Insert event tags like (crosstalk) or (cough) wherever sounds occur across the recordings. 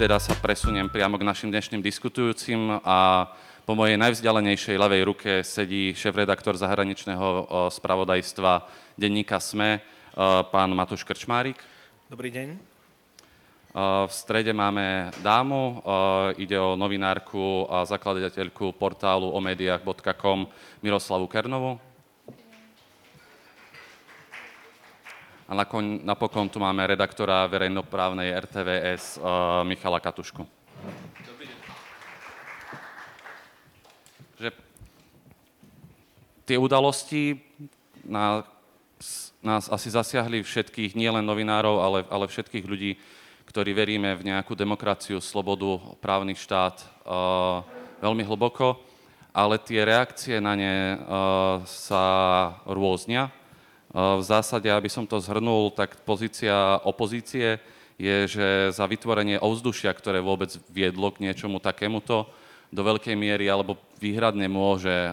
teda sa presuniem priamo k našim dnešným diskutujúcim a po mojej najvzdialenejšej ľavej ruke sedí šéf-redaktor zahraničného spravodajstva denníka SME, pán Matúš Krčmárik. Dobrý deň. V strede máme dámu, ide o novinárku a zakladateľku portálu o médiách.com Miroslavu Kernovu. A napokon tu máme redaktora verejnoprávnej RTVS uh, Michala Katušku. Že tie udalosti na, nás asi zasiahli všetkých, nielen novinárov, ale, ale všetkých ľudí, ktorí veríme v nejakú demokraciu, slobodu, právny štát uh, veľmi hlboko, ale tie reakcie na ne uh, sa rôznia v zásade, aby som to zhrnul, tak pozícia opozície je, že za vytvorenie ovzdušia, ktoré vôbec viedlo k niečomu takémuto, do veľkej miery alebo výhradne môže e,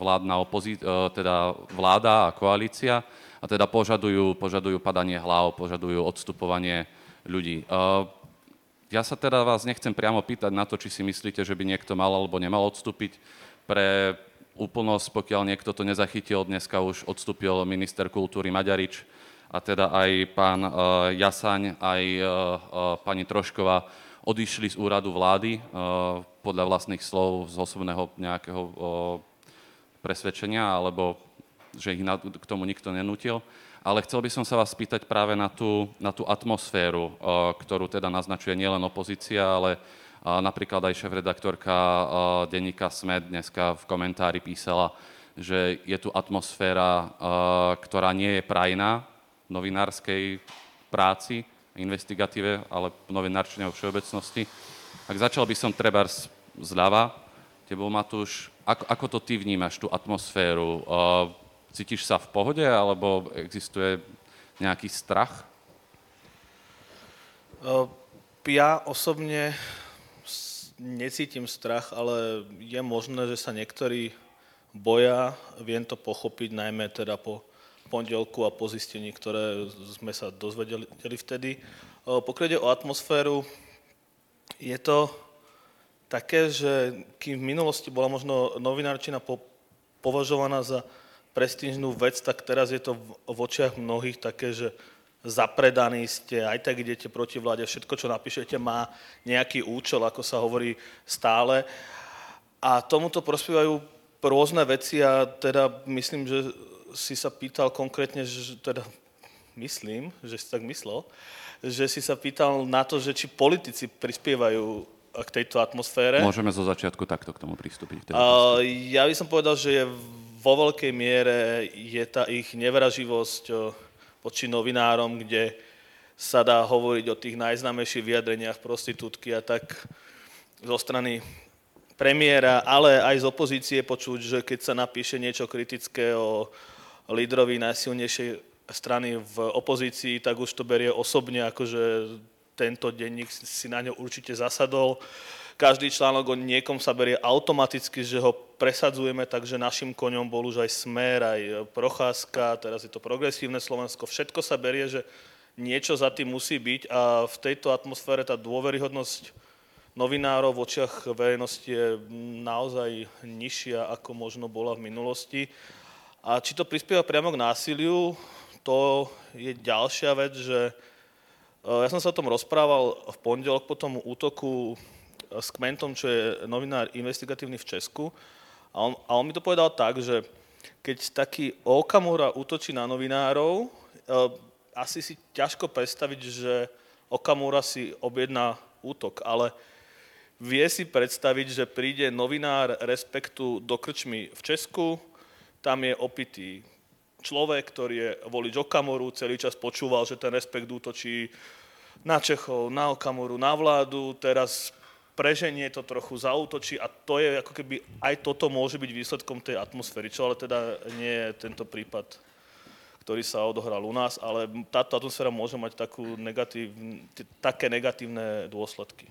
vládna opozí- e, teda vláda a koalícia a teda požadujú, požadujú padanie hlav, požadujú odstupovanie ľudí. E, ja sa teda vás nechcem priamo pýtať na to, či si myslíte, že by niekto mal alebo nemal odstúpiť. Pre úplnosť, pokiaľ niekto to nezachytil, dneska už odstúpil minister kultúry Maďarič a teda aj pán uh, Jasaň, aj uh, uh, pani Trošková odišli z úradu vlády podľa vlastných slov z osobného nejakého presvedčenia, alebo že ich k tomu nikto nenútil. Ale chcel by som sa vás spýtať práve na tú, na tú atmosféru, ktorú teda naznačuje nielen opozícia, ale Napríklad aj šéf-redaktorka denníka SME dneska v komentári písala, že je tu atmosféra, ktorá nie je prajná v novinárskej práci, investigatíve, ale novinárčine vo všeobecnosti. Ak začal by som treba zľava, tebou Matúš, ako, ako to ty vnímaš, tú atmosféru? Cítiš sa v pohode, alebo existuje nejaký strach? Ja osobne necítim strach, ale je možné, že sa niektorí boja, viem to pochopiť, najmä teda po pondelku a po zistení, ktoré sme sa dozvedeli vtedy. Pokiaľ o atmosféru, je to také, že kým v minulosti bola možno novinárčina po, považovaná za prestížnú vec, tak teraz je to v, v očiach mnohých také, že zapredaní ste, aj tak idete proti vláde, všetko, čo napíšete, má nejaký účel, ako sa hovorí stále. A tomuto prospievajú rôzne veci a teda myslím, že si sa pýtal konkrétne, že teda myslím, že si tak myslel, že si sa pýtal na to, že či politici prispievajú k tejto atmosfére. Môžeme zo začiatku takto k tomu pristúpiť. Uh, ja by som povedal, že je vo veľkej miere je tá ich nevraživosť voči novinárom, kde sa dá hovoriť o tých najznámejších vyjadreniach prostitútky a tak zo strany premiéra, ale aj z opozície počuť, že keď sa napíše niečo kritické o lídrovi najsilnejšej strany v opozícii, tak už to berie osobne, akože tento denník si na ňo určite zasadol každý článok o niekom sa berie automaticky, že ho presadzujeme, takže našim koňom bol už aj Smer, aj Procházka, teraz je to progresívne Slovensko. Všetko sa berie, že niečo za tým musí byť a v tejto atmosfére tá dôveryhodnosť novinárov v očiach verejnosti je naozaj nižšia, ako možno bola v minulosti. A či to prispieva priamo k násiliu, to je ďalšia vec, že eh, ja som sa o tom rozprával v pondelok po tom útoku s Kmentom, čo je novinár investigatívny v Česku. A on, a on mi to povedal tak, že keď taký Okamura útočí na novinárov, e, asi si ťažko predstaviť, že Okamura si objedná útok, ale vie si predstaviť, že príde novinár Respektu do krčmy v Česku, tam je opitý človek, ktorý je volič Okamoru, celý čas počúval, že ten Respekt útočí na Čechov, na Okamoru, na vládu, teraz preženie to trochu, zautočí a to je ako keby, aj toto môže byť výsledkom tej atmosféry, čo ale teda nie je tento prípad, ktorý sa odohral u nás, ale táto atmosféra môže mať takú negatív, také negatívne dôsledky.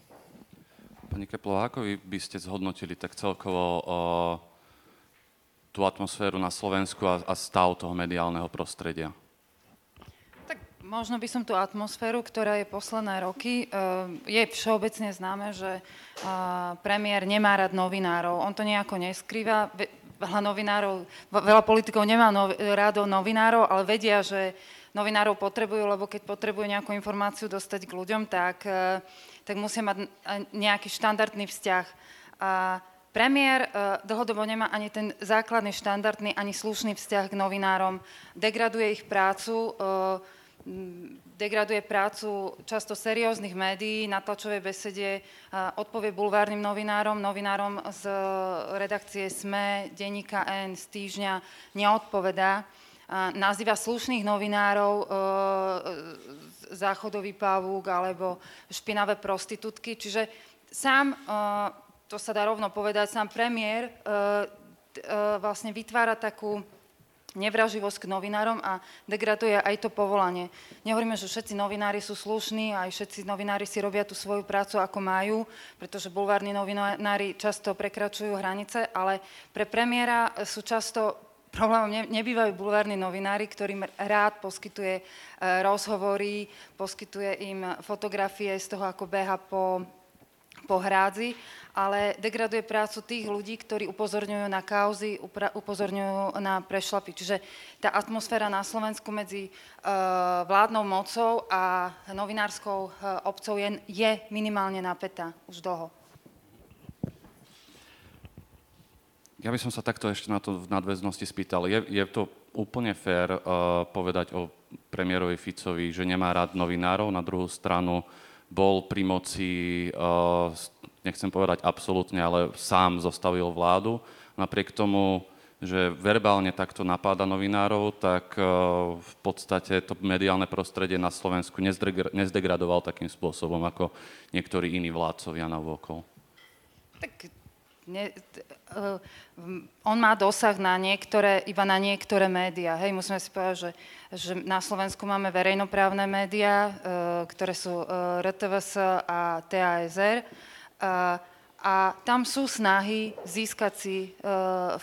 Pani Keplo, ako vy by ste zhodnotili tak celkovo o, tú atmosféru na Slovensku a, a stav toho mediálneho prostredia? Možno by som tú atmosféru, ktorá je posledné roky, je všeobecne známe, že premiér nemá rád novinárov. On to nejako neskrýva. Veľa novinárov, veľa politikov nemá rádo novinárov, ale vedia, že novinárov potrebujú, lebo keď potrebujú nejakú informáciu dostať k ľuďom, tak, tak musia mať nejaký štandardný vzťah. A Premiér dlhodobo nemá ani ten základný, štandardný, ani slušný vzťah k novinárom, degraduje ich prácu, degraduje prácu často serióznych médií, na tlačovej besede odpovie bulvárnym novinárom, novinárom z redakcie SME, denníka N, z týždňa neodpovedá. Nazýva slušných novinárov záchodový pavúk alebo špinavé prostitútky. Čiže sám to sa dá rovno povedať, sám premiér vlastne vytvára takú nevraživosť k novinárom a degraduje aj to povolanie. Nehovoríme, že všetci novinári sú slušní, aj všetci novinári si robia tú svoju prácu, ako majú, pretože bulvárni novinári často prekračujú hranice, ale pre premiéra sú často problémom ne, nebývajú bulvárni novinári, ktorým rád poskytuje e, rozhovory, poskytuje im fotografie z toho, ako beha po, po ale degraduje prácu tých ľudí, ktorí upozorňujú na kauzy, upozorňujú na prešlapy. Čiže tá atmosféra na Slovensku medzi uh, vládnou mocou a novinárskou uh, obcou je, je minimálne napätá už dlho. Ja by som sa takto ešte na to v nadväznosti spýtal. Je, je to úplne fér uh, povedať o premiérovi Ficovi, že nemá rád novinárov, na druhú stranu bol pri moci uh, nechcem povedať absolútne, ale sám zostavil vládu. Napriek tomu, že verbálne takto napáda novinárov, tak e, v podstate to mediálne prostredie na Slovensku nezdegradoval takým spôsobom, ako niektorí iní vládcovia na vôkol. Tak ne, uh, on má dosah na niektoré, iba na niektoré médiá. Hej, musíme si povedať, že, že na Slovensku máme verejnoprávne médiá, uh, ktoré sú uh, RTVS a TASR a tam sú snahy získať si e,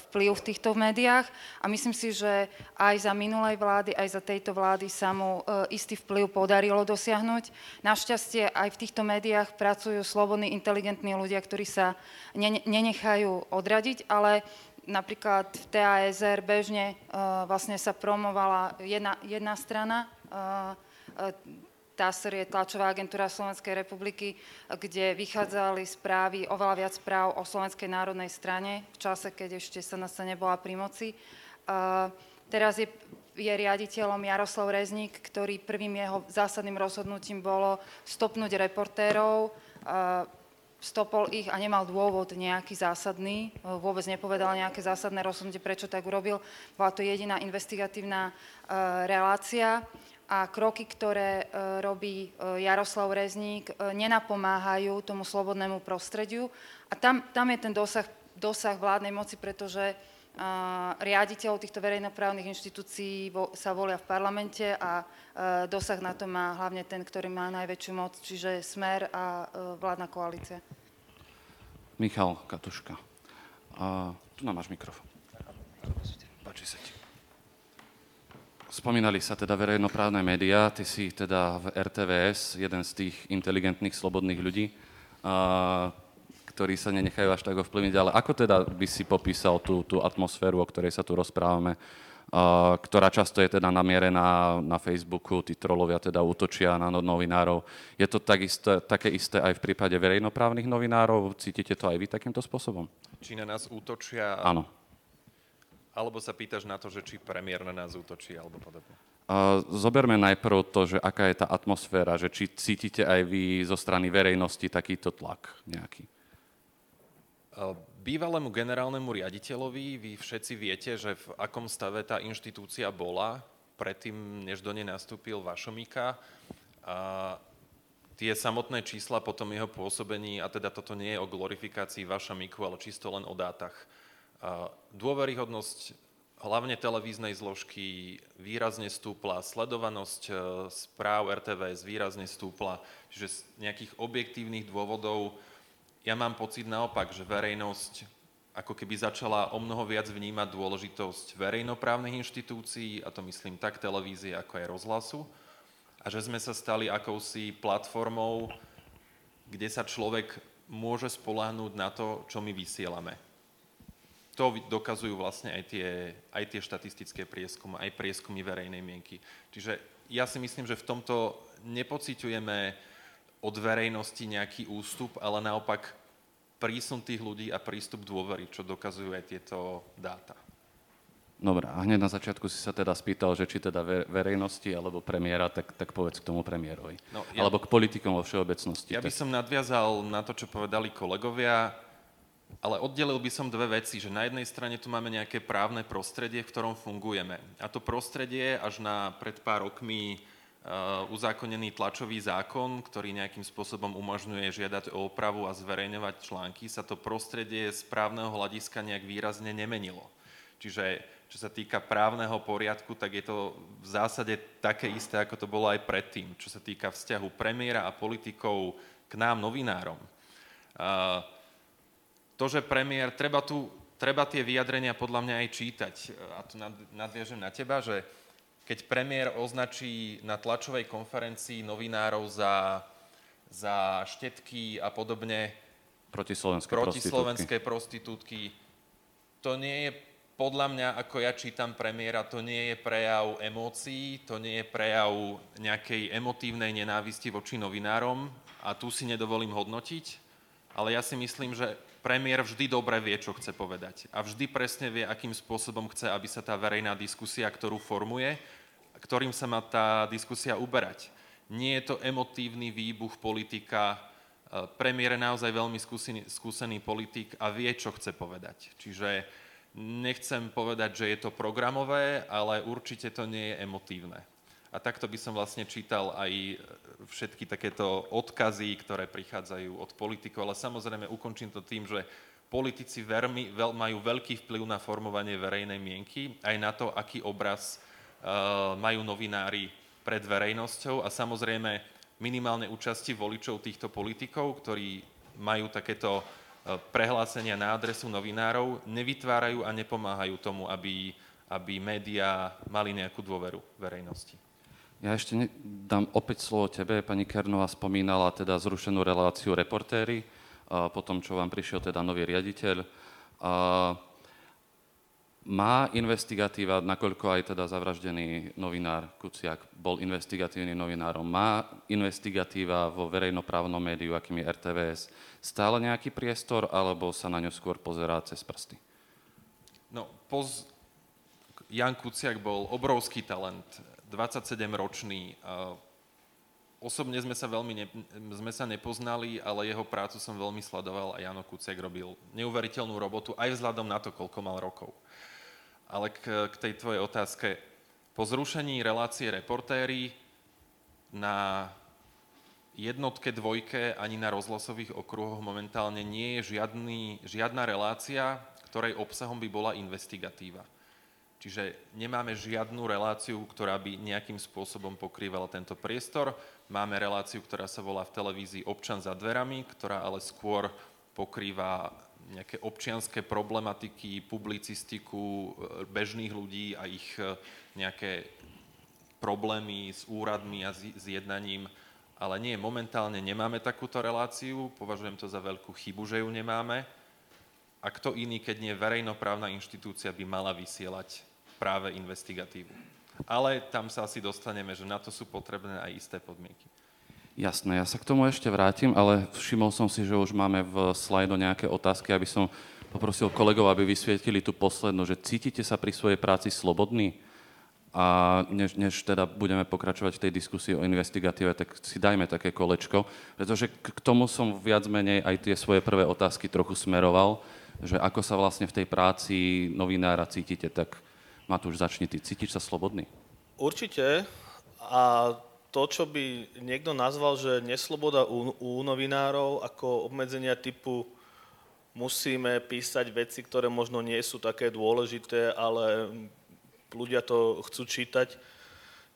vplyv v týchto médiách a myslím si, že aj za minulej vlády, aj za tejto vlády sa mu e, istý vplyv podarilo dosiahnuť. Našťastie aj v týchto médiách pracujú slobodní, inteligentní ľudia, ktorí sa nenechajú odradiť, ale napríklad v TASR bežne e, vlastne sa promovala jedna, jedna strana, TASR je tlačová agentúra Slovenskej republiky, kde vychádzali správy, oveľa viac správ o Slovenskej národnej strane v čase, keď ešte sa nás nebola pri moci. Teraz je, je riaditeľom Jaroslav Rezník, ktorý prvým jeho zásadným rozhodnutím bolo stopnúť reportérov, stopol ich a nemal dôvod nejaký zásadný, vôbec nepovedal nejaké zásadné rozhodnutie, prečo tak urobil. Bola to jediná investigatívna relácia a kroky, ktoré e, robí e, Jaroslav Rezník, e, nenapomáhajú tomu slobodnému prostrediu. A tam, tam je ten dosah, dosah vládnej moci, pretože riaditeľov týchto verejnoprávnych inštitúcií sa volia v parlamente a dosah na to má hlavne ten, ktorý má najväčšiu moc, čiže Smer a vládna koalícia. Michal Katuška. Tu nám máš mikrofón. Páči sa ti. Spomínali sa teda verejnoprávne médiá, ty si teda v RTVS, jeden z tých inteligentných, slobodných ľudí, a, ktorí sa nenechajú až tak ovplyvniť, ale ako teda by si popísal tú, tú atmosféru, o ktorej sa tu rozprávame, a, ktorá často je teda namierená na Facebooku, tí trolovia teda útočia na novinárov. Je to takisto, také isté aj v prípade verejnoprávnych novinárov? Cítite to aj vy takýmto spôsobom? Či na nás útočia? Áno. Alebo sa pýtaš na to, že či premiér na nás útočí alebo podobne? Uh, zoberme najprv to, že aká je tá atmosféra, že či cítite aj vy zo strany verejnosti takýto tlak nejaký. Bývalému generálnemu riaditeľovi vy všetci viete, že v akom stave tá inštitúcia bola predtým, než do nej nastúpil Vašomika. A tie samotné čísla po tom jeho pôsobení, a teda toto nie je o glorifikácii Vašomiku, ale čisto len o dátach, Dôveryhodnosť hlavne televíznej zložky výrazne stúpla, sledovanosť e, správ RTVS výrazne stúpla, že z nejakých objektívnych dôvodov ja mám pocit naopak, že verejnosť ako keby začala o mnoho viac vnímať dôležitosť verejnoprávnych inštitúcií, a to myslím tak televízie, ako aj rozhlasu, a že sme sa stali akousi platformou, kde sa človek môže spoláhnuť na to, čo my vysielame. To dokazujú vlastne aj tie, aj tie štatistické prieskumy, aj prieskumy verejnej mienky. Čiže ja si myslím, že v tomto nepociťujeme od verejnosti nejaký ústup, ale naopak prísun tých ľudí a prístup dôvery, čo dokazujú aj tieto dáta. Dobre, a hneď na začiatku si sa teda spýtal, že či teda verejnosti alebo premiéra, tak, tak povedz k tomu premiérovi. No, ja, alebo k politikom vo všeobecnosti. Ja by som nadviazal na to, čo povedali kolegovia, ale oddelil by som dve veci, že na jednej strane tu máme nejaké právne prostredie, v ktorom fungujeme. A to prostredie až na pred pár rokmi uh, uzákonený tlačový zákon, ktorý nejakým spôsobom umožňuje žiadať o opravu a zverejňovať články, sa to prostredie z právneho hľadiska nejak výrazne nemenilo. Čiže čo sa týka právneho poriadku, tak je to v zásade také isté, ako to bolo aj predtým, čo sa týka vzťahu premiéra a politikov k nám, novinárom. To, že premiér, treba, tu, treba tie vyjadrenia podľa mňa aj čítať. A tu nadviažem na teba, že keď premiér označí na tlačovej konferencii novinárov za, za štetky a podobne, proti slovenské prostitútky. prostitútky, to nie je podľa mňa, ako ja čítam premiéra, to nie je prejav emócií, to nie je prejav nejakej emotívnej nenávisti voči novinárom a tu si nedovolím hodnotiť, ale ja si myslím, že premiér vždy dobre vie, čo chce povedať a vždy presne vie, akým spôsobom chce, aby sa tá verejná diskusia, ktorú formuje, ktorým sa má tá diskusia uberať. Nie je to emotívny výbuch politika, premiér je naozaj veľmi skúsený, skúsený politik a vie, čo chce povedať. Čiže Nechcem povedať, že je to programové, ale určite to nie je emotívne. A takto by som vlastne čítal aj všetky takéto odkazy, ktoré prichádzajú od politikov, ale samozrejme ukončím to tým, že politici veľmi, veľ, majú veľký vplyv na formovanie verejnej mienky, aj na to, aký obraz uh, majú novinári pred verejnosťou a samozrejme minimálne účasti voličov týchto politikov, ktorí majú takéto E, prehlásenia na adresu novinárov nevytvárajú a nepomáhajú tomu, aby, aby médiá mali nejakú dôveru verejnosti. Ja ešte ne, dám opäť slovo tebe. Pani Kernová spomínala teda zrušenú reláciu reportéry, a potom čo vám prišiel teda nový riaditeľ. A má investigatíva, nakoľko aj teda zavraždený novinár Kuciak bol investigatívnym novinárom, má investigatíva vo verejnoprávnom médiu, akým je RTVS, stále nejaký priestor, alebo sa na ňu skôr pozerá cez prsty? No, poz... Jan Kuciak bol obrovský talent, 27-ročný. Osobne sme sa veľmi ne... sme sa nepoznali, ale jeho prácu som veľmi sledoval a Jano Kuciak robil neuveriteľnú robotu aj vzhľadom na to, koľko mal rokov. Ale k, k tej tvojej otázke. Po zrušení relácie reportéry na jednotke, dvojke ani na rozhlasových okruhoch momentálne nie je žiadny, žiadna relácia, ktorej obsahom by bola investigatíva. Čiže nemáme žiadnu reláciu, ktorá by nejakým spôsobom pokrývala tento priestor. Máme reláciu, ktorá sa volá v televízii Občan za dverami, ktorá ale skôr pokrýva nejaké občianské problematiky, publicistiku e, bežných ľudí a ich e, nejaké problémy s úradmi a s jednaním, ale nie, momentálne nemáme takúto reláciu, považujem to za veľkú chybu, že ju nemáme. A kto iný, keď nie verejnoprávna inštitúcia, by mala vysielať práve investigatívu. Ale tam sa asi dostaneme, že na to sú potrebné aj isté podmienky. Jasné, ja sa k tomu ešte vrátim, ale všimol som si, že už máme v slajdo nejaké otázky, aby som poprosil kolegov, aby vysvietili tú poslednú, že cítite sa pri svojej práci slobodní? A než, než teda budeme pokračovať v tej diskusii o investigatíve, tak si dajme také kolečko, pretože k, k tomu som viac menej aj tie svoje prvé otázky trochu smeroval, že ako sa vlastne v tej práci novinára cítite, tak Matúš, začni ty. Cítiš sa slobodný? Určite. A to, čo by niekto nazval, že nesloboda u, u novinárov ako obmedzenia typu musíme písať veci, ktoré možno nie sú také dôležité, ale ľudia to chcú čítať,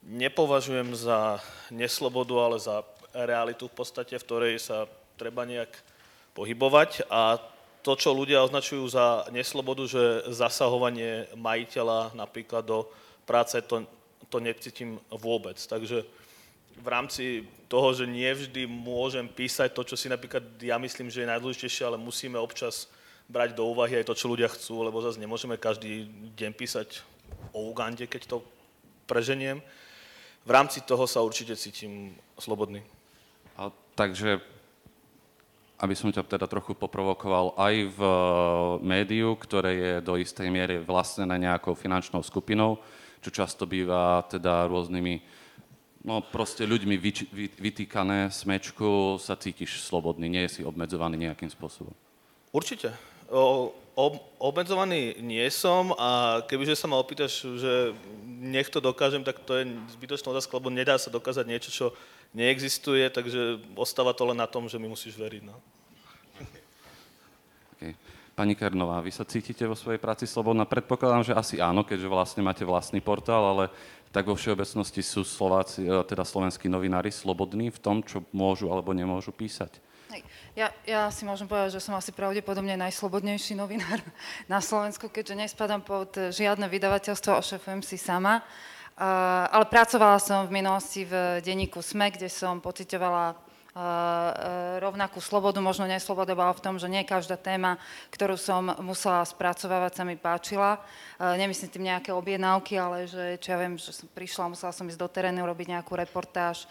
nepovažujem za neslobodu, ale za realitu v podstate, v ktorej sa treba nejak pohybovať a to, čo ľudia označujú za neslobodu, že zasahovanie majiteľa napríklad do práce, to, to necítim vôbec. Takže v rámci toho, že nevždy môžem písať to, čo si napríklad ja myslím, že je najdôležitejšie, ale musíme občas brať do úvahy aj to, čo ľudia chcú, lebo zase nemôžeme každý deň písať o Ugande, keď to preženiem. V rámci toho sa určite cítim slobodný. A, takže, aby som ťa teda trochu poprovokoval, aj v e, médiu, ktoré je do istej miery vlastnené nejakou finančnou skupinou, čo často býva teda rôznymi, no proste ľuďmi vyč, vy, vytýkané smečku, sa cítiš slobodný, nie si obmedzovaný nejakým spôsobom. Určite. O, ob, obmedzovaný nie som a kebyže sa ma opýtaš, že nech to dokážem, tak to je zbytočná otázka, lebo nedá sa dokázať niečo, čo neexistuje, takže ostáva to len na tom, že mi musíš veriť. No. Okay. Pani Kernová, vy sa cítite vo svojej práci slobodná? Predpokladám, že asi áno, keďže vlastne máte vlastný portál, ale tak vo všeobecnosti sú Slováci, e, teda slovenskí novinári slobodní v tom, čo môžu alebo nemôžu písať? Ja, ja si môžem povedať, že som asi pravdepodobne najslobodnejší novinár (laughs) na Slovensku, keďže nespadám pod žiadne vydavateľstvo, ošefujem si sama. Uh, ale pracovala som v minulosti v denníku SME, kde som pocitovala rovnakú slobodu, možno nesloboda bola v tom, že nie každá téma, ktorú som musela spracovávať, sa mi páčila. Nemyslím tým nejaké objednávky, ale že, čo ja viem, že som prišla, musela som ísť do terénu, robiť nejakú reportáž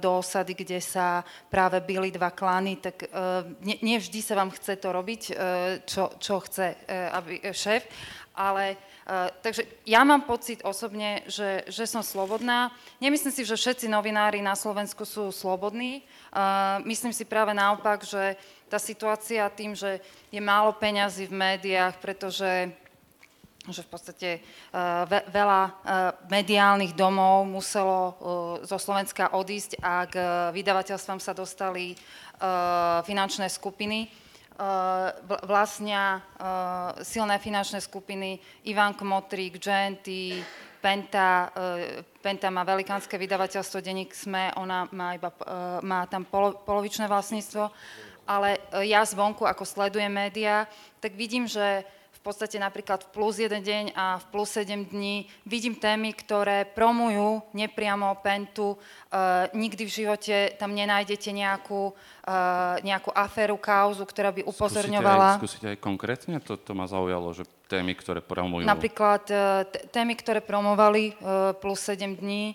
do osady, kde sa práve byli dva klany, tak nie vždy sa vám chce to robiť, čo, čo chce aby, šéf, ale uh, takže ja mám pocit osobne, že, že som slobodná. Nemyslím si, že všetci novinári na Slovensku sú slobodní. Uh, myslím si práve naopak, že tá situácia tým, že je málo peňazí v médiách, pretože že v podstate ve, veľa mediálnych domov muselo zo Slovenska odísť a k vydavateľstvám sa dostali finančné skupiny, vlastnia silné finančné skupiny Ivan Kmotrík, Genty, Penta, uh, Penta má velikánske vydavateľstvo, denník SME, ona má, iba, má tam polo, polovičné vlastníctvo, ale ja zvonku, ako sledujem médiá, tak vidím, že podstate napríklad v plus jeden deň a v plus 7 dní vidím témy, ktoré promujú nepriamo Pentu. Uh, nikdy v živote tam nenájdete nejakú, uh, nejakú aféru, kauzu, ktorá by upozorňovala... Skúsite aj, skúsite aj konkrétne? To, to ma zaujalo, že témy, ktoré promujú... Napríklad uh, témy, ktoré promovali uh, plus 7 dní,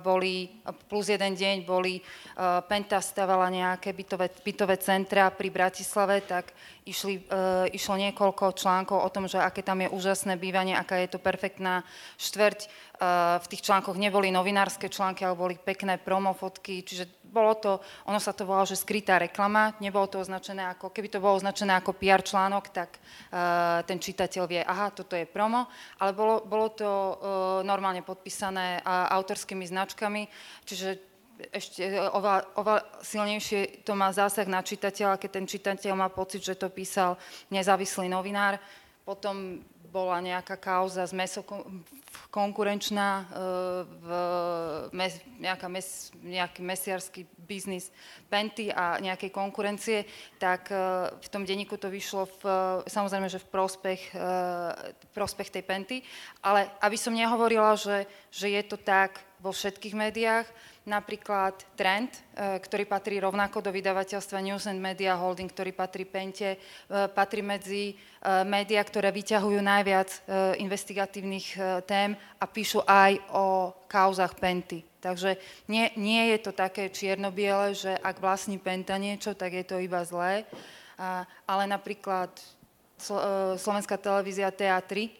boli, plus jeden deň boli, Penta stavala nejaké bytové, bytové centra pri Bratislave, tak išli, išlo niekoľko článkov o tom, že aké tam je úžasné bývanie, aká je to perfektná štvrť. V tých článkoch neboli novinárske články, ale boli pekné promofotky, čiže bolo to, ono sa to volalo, že skrytá reklama, nebolo to označené ako, keby to bolo označené ako PR článok, tak uh, ten čitateľ vie, aha, toto je promo, ale bolo, bolo to uh, normálne podpísané uh, autorskými značkami, čiže ešte oveľa, oveľa silnejšie to má zásah na čitateľa, keď ten čitateľ má pocit, že to písal nezávislý novinár. Potom bola nejaká kauza z meso konkurenčná, e, v mes, nejaká mes, nejaký mesiarský biznis Penty a nejakej konkurencie, tak e, v tom denníku to vyšlo v, samozrejme, že v prospech, e, prospech tej Penty, ale aby som nehovorila, že, že je to tak vo všetkých médiách, napríklad Trend, e, ktorý patrí rovnako do vydavateľstva News and Media Holding, ktorý patrí Pente, e, patrí medzi e, médiá, ktoré vyťahujú najviac investigatívnych tém a píšu aj o kauzach Penty. Takže nie, nie je to také čierno-biele, že ak vlastní Penta niečo, tak je to iba zlé. Ale napríklad Slovenská televízia TA3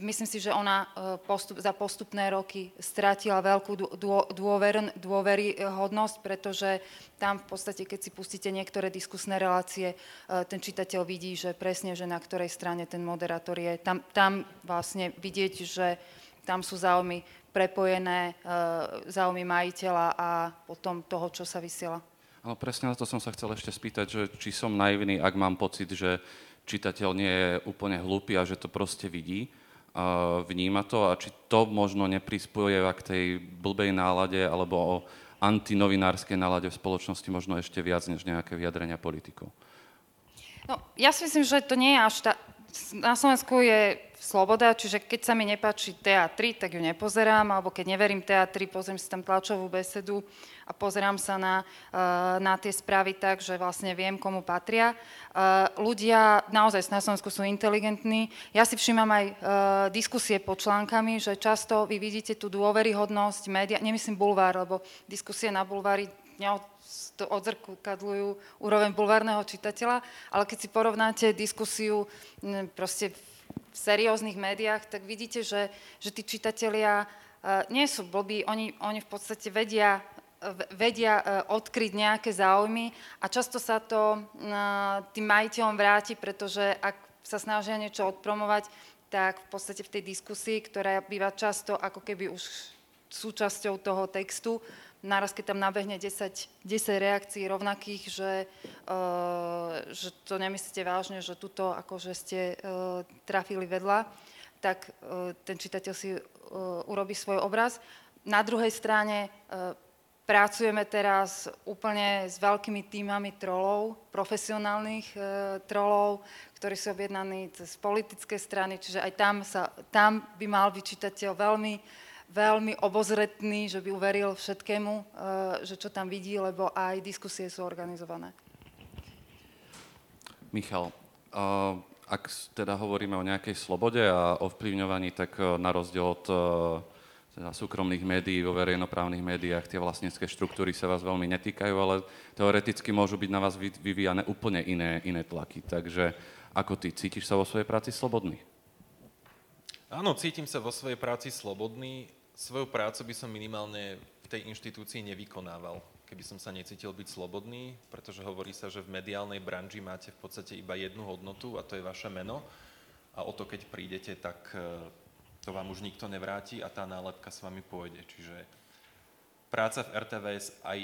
myslím si, že ona e, postup, za postupné roky stratila veľkú dôver, dôveryhodnosť, pretože tam v podstate, keď si pustíte niektoré diskusné relácie, e, ten čitateľ vidí, že presne, že na ktorej strane ten moderátor je. Tam, tam vlastne vidieť, že tam sú záujmy prepojené, e, záujmy majiteľa a potom toho, čo sa vysiela. Ale presne na to som sa chcel ešte spýtať, že či som naivný, ak mám pocit, že čitateľ nie je úplne hlúpy a že to proste vidí vníma to a či to možno neprispojeva k tej blbej nálade alebo o antinovinárskej nálade v spoločnosti možno ešte viac než nejaké vyjadrenia politikov. No, ja si myslím, že to nie je až tá... Na Slovensku je sloboda, čiže keď sa mi nepáči TA3, tak ju nepozerám, alebo keď neverím TA3, pozriem si tam tlačovú besedu a pozerám sa na, uh, na tie správy tak, že vlastne viem, komu patria. Uh, ľudia naozaj na Slovensku sú inteligentní. Ja si všímam aj uh, diskusie pod článkami, že často vy vidíte tú dôveryhodnosť média, nemyslím bulvár, lebo diskusie na bulvári odzrkadľujú úroveň bulvárneho čitateľa, ale keď si porovnáte diskusiu proste v serióznych médiách, tak vidíte, že, že tí čitatelia uh, nie sú blbí, oni, oni v podstate vedia, vedia uh, odkryť nejaké záujmy a často sa to tým majiteľom vráti, pretože ak sa snažia niečo odpromovať, tak v podstate v tej diskusii, ktorá býva často ako keby už súčasťou toho textu, naraz keď tam nabehne 10, 10 reakcií rovnakých, že, uh, že to nemyslíte vážne, že tuto akože ste uh, trafili vedľa, tak uh, ten čitateľ si uh, urobí svoj obraz. Na druhej strane uh, pracujeme teraz úplne s veľkými týmami trolov, profesionálnych uh, trolov, ktorí sú objednaní z politické strany, čiže aj tam, sa, tam by mal byť čitateľ veľmi veľmi obozretný, že by uveril všetkému, eh, že čo tam vidí, lebo aj diskusie sú organizované. Michal, eh, ak teda hovoríme o nejakej slobode a ovplyvňovaní, tak eh, na rozdiel od teda súkromných médií, vo verejnoprávnych médiách tie vlastnícke štruktúry sa vás veľmi netýkajú, ale teoreticky môžu byť na vás vyvíjane úplne iné, iné tlaky. Takže ako ty, cítiš sa vo svojej práci slobodný? Áno, cítim sa vo svojej práci slobodný svoju prácu by som minimálne v tej inštitúcii nevykonával, keby som sa necítil byť slobodný, pretože hovorí sa, že v mediálnej branži máte v podstate iba jednu hodnotu a to je vaše meno a o to, keď prídete, tak e, to vám už nikto nevráti a tá nálepka s vami pôjde. Čiže práca v RTVS aj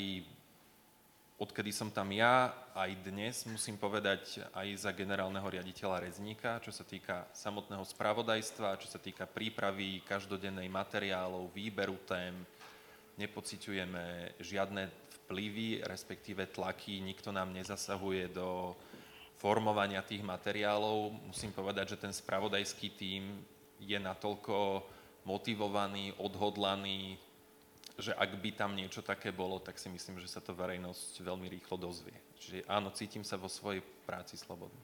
odkedy som tam ja, aj dnes musím povedať aj za generálneho riaditeľa Rezníka, čo sa týka samotného spravodajstva, čo sa týka prípravy každodennej materiálov, výberu tém, nepociťujeme žiadne vplyvy, respektíve tlaky, nikto nám nezasahuje do formovania tých materiálov. Musím povedať, že ten spravodajský tím je natoľko motivovaný, odhodlaný, že ak by tam niečo také bolo, tak si myslím, že sa to verejnosť veľmi rýchlo dozvie. Čiže áno, cítim sa vo svojej práci slobodný.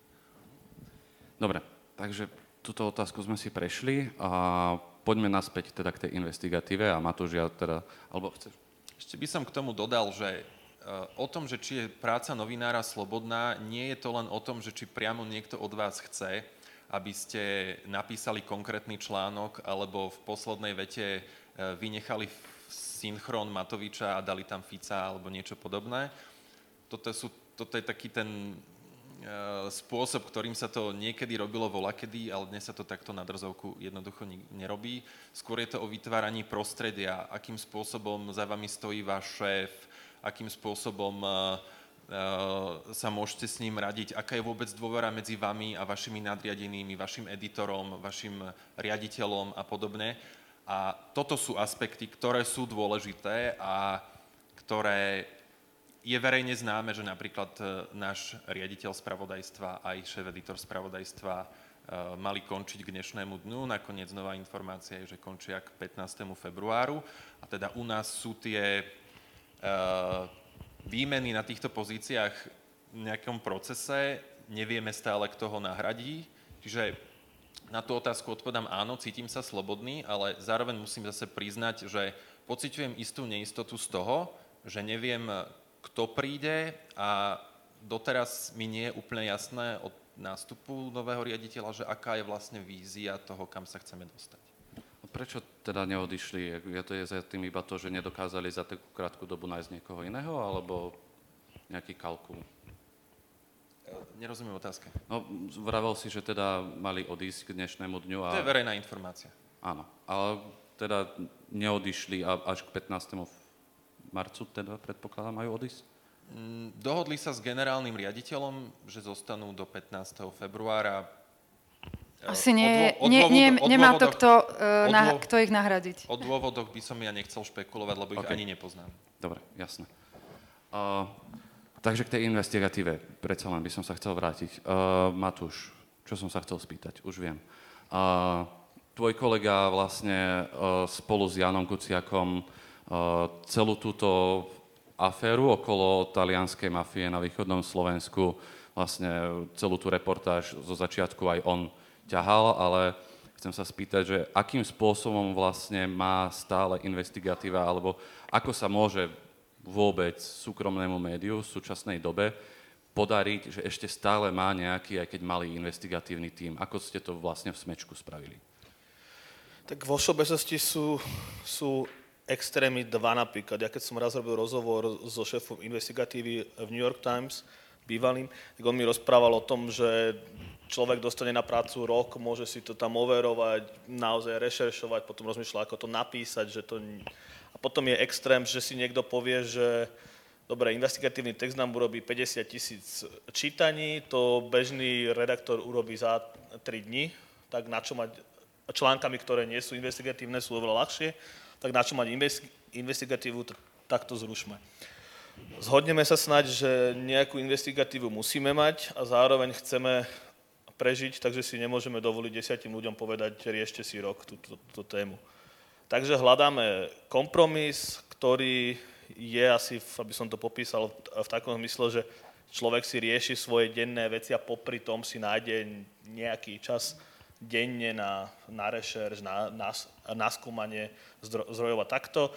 Dobre, takže túto otázku sme si prešli a poďme naspäť teda k tej investigatíve a Matúš, ja teda, alebo chceš? Ešte by som k tomu dodal, že e, o tom, že či je práca novinára slobodná, nie je to len o tom, že či priamo niekto od vás chce, aby ste napísali konkrétny článok alebo v poslednej vete e, vynechali synchron Matoviča a dali tam Fica alebo niečo podobné. Toto, sú, toto je taký ten e, spôsob, ktorým sa to niekedy robilo volakedy, ale dnes sa to takto na drzovku jednoducho nerobí. Skôr je to o vytváraní prostredia, akým spôsobom za vami stojí váš šéf, akým spôsobom uh, uh, sa môžete s ním radiť, aká je vôbec dôvera medzi vami a vašimi nadriadenými, vašim editorom, vašim riaditeľom a podobne. A toto sú aspekty, ktoré sú dôležité a ktoré je verejne známe, že napríklad e, náš riaditeľ spravodajstva aj šéf-editor spravodajstva e, mali končiť k dnešnému dňu. Nakoniec nová informácia je, že končia k 15. februáru. A teda u nás sú tie e, výmeny na týchto pozíciách v nejakom procese, nevieme stále, kto ho nahradí. Čiže na tú otázku odpovedám áno, cítim sa slobodný, ale zároveň musím zase priznať, že pociťujem istú neistotu z toho, že neviem, kto príde a doteraz mi nie je úplne jasné od nástupu nového riaditeľa, že aká je vlastne vízia toho, kam sa chceme dostať. Prečo teda neodišli? Je to je za tým iba to, že nedokázali za takú krátku dobu nájsť niekoho iného, alebo nejaký kalkul? Nerozumiem otázke. No, vravel si, že teda mali odísť k dnešnému dňu. A... To je verejná informácia. Áno, ale teda neodišli a až k 15. marcu teda predpokladám majú odísť? Mm, dohodli sa s generálnym riaditeľom, že zostanú do 15. februára. Asi nie, o dô, nie, nie, nemá to kto, uh, na, kto ich nahradiť. O dôvodoch by som ja nechcel špekulovať, lebo ich okay. ani nepoznám. Dobre, jasné. Uh, Takže k tej investigatíve predsa len by som sa chcel vrátiť. Uh, Matúš, čo som sa chcel spýtať, už viem. A tvoj kolega vlastne e, spolu s Janom Kuciakom e, celú túto aféru okolo talianskej mafie na východnom Slovensku, vlastne celú tú reportáž zo začiatku aj on ťahal, ale chcem sa spýtať, že akým spôsobom vlastne má stále investigatíva, alebo ako sa môže vôbec súkromnému médiu v súčasnej dobe podariť, že ešte stále má nejaký, aj keď malý investigatívny tím. Ako ste to vlastne v Smečku spravili? Tak vo všeobecnosti sú, sú extrémy dva napríklad. Ja keď som raz robil rozhovor so šéfom investigatívy v New York Times, bývalým, tak on mi rozprával o tom, že človek dostane na prácu rok, môže si to tam overovať, naozaj rešeršovať, potom rozmýšľa, ako to napísať, že to... A potom je extrém, že si niekto povie, že dobre, investigatívny text nám urobí 50 tisíc čítaní, to bežný redaktor urobí za 3 dní, tak na čo mať článkami, ktoré nie sú investigatívne, sú oveľa ľahšie, tak na čo mať investigatívu, tak to zrušme. Zhodneme sa snať, že nejakú investigatívu musíme mať a zároveň chceme prežiť, takže si nemôžeme dovoliť desiatim ľuďom povedať, riešte si rok túto, túto tému. Takže hľadáme kompromis, ktorý je asi, aby som to popísal v takom zmysle, že človek si rieši svoje denné veci a popri tom si nájde nejaký čas denne na, na rešerš, na, na, na skúmanie zdrojov a takto.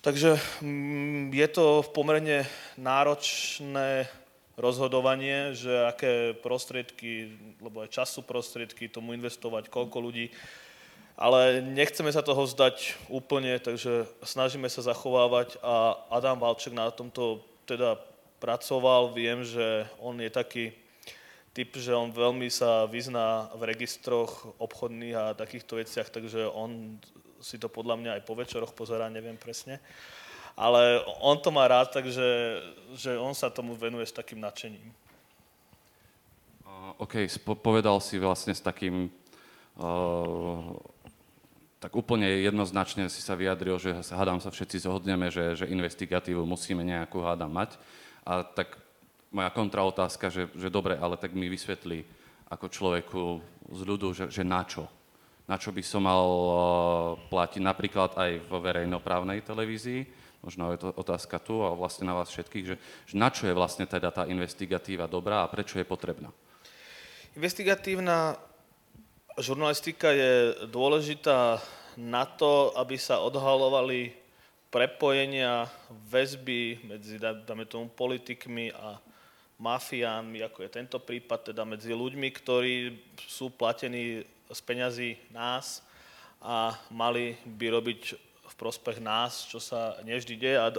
Takže mm, je to pomerne náročné rozhodovanie, že aké prostriedky, lebo aj času prostriedky tomu investovať, koľko ľudí. Ale nechceme sa toho vzdať úplne, takže snažíme sa zachovávať a Adam Valček na tomto teda pracoval. Viem, že on je taký typ, že on veľmi sa vyzná v registroch obchodných a takýchto veciach, takže on si to podľa mňa aj po večeroch pozerá, neviem presne. Ale on to má rád, takže že on sa tomu venuje s takým nadšením. OK, povedal si vlastne s takým, uh, tak úplne jednoznačne si sa vyjadril, že hádam sa všetci zhodneme, že, že investigatívu musíme nejakú hádam mať. A tak moja kontraotázka, že, že dobre, ale tak mi vysvetlí ako človeku z ľudu, že, že na čo? na čo by som mal eh, platiť napríklad aj vo verejnoprávnej televízii, možno je to otázka tu a vlastne na vás všetkých, že, že na čo je vlastne teda tá investigatíva dobrá a prečo je potrebná? Investigatívna žurnalistika je dôležitá na to, aby sa odhalovali prepojenia, väzby medzi, dáme tomu, politikmi a mafiánmi, ako je tento prípad, teda medzi ľuďmi, ktorí sú platení z peňazí nás a mali by robiť v prospech nás, čo sa nevždy deje. A,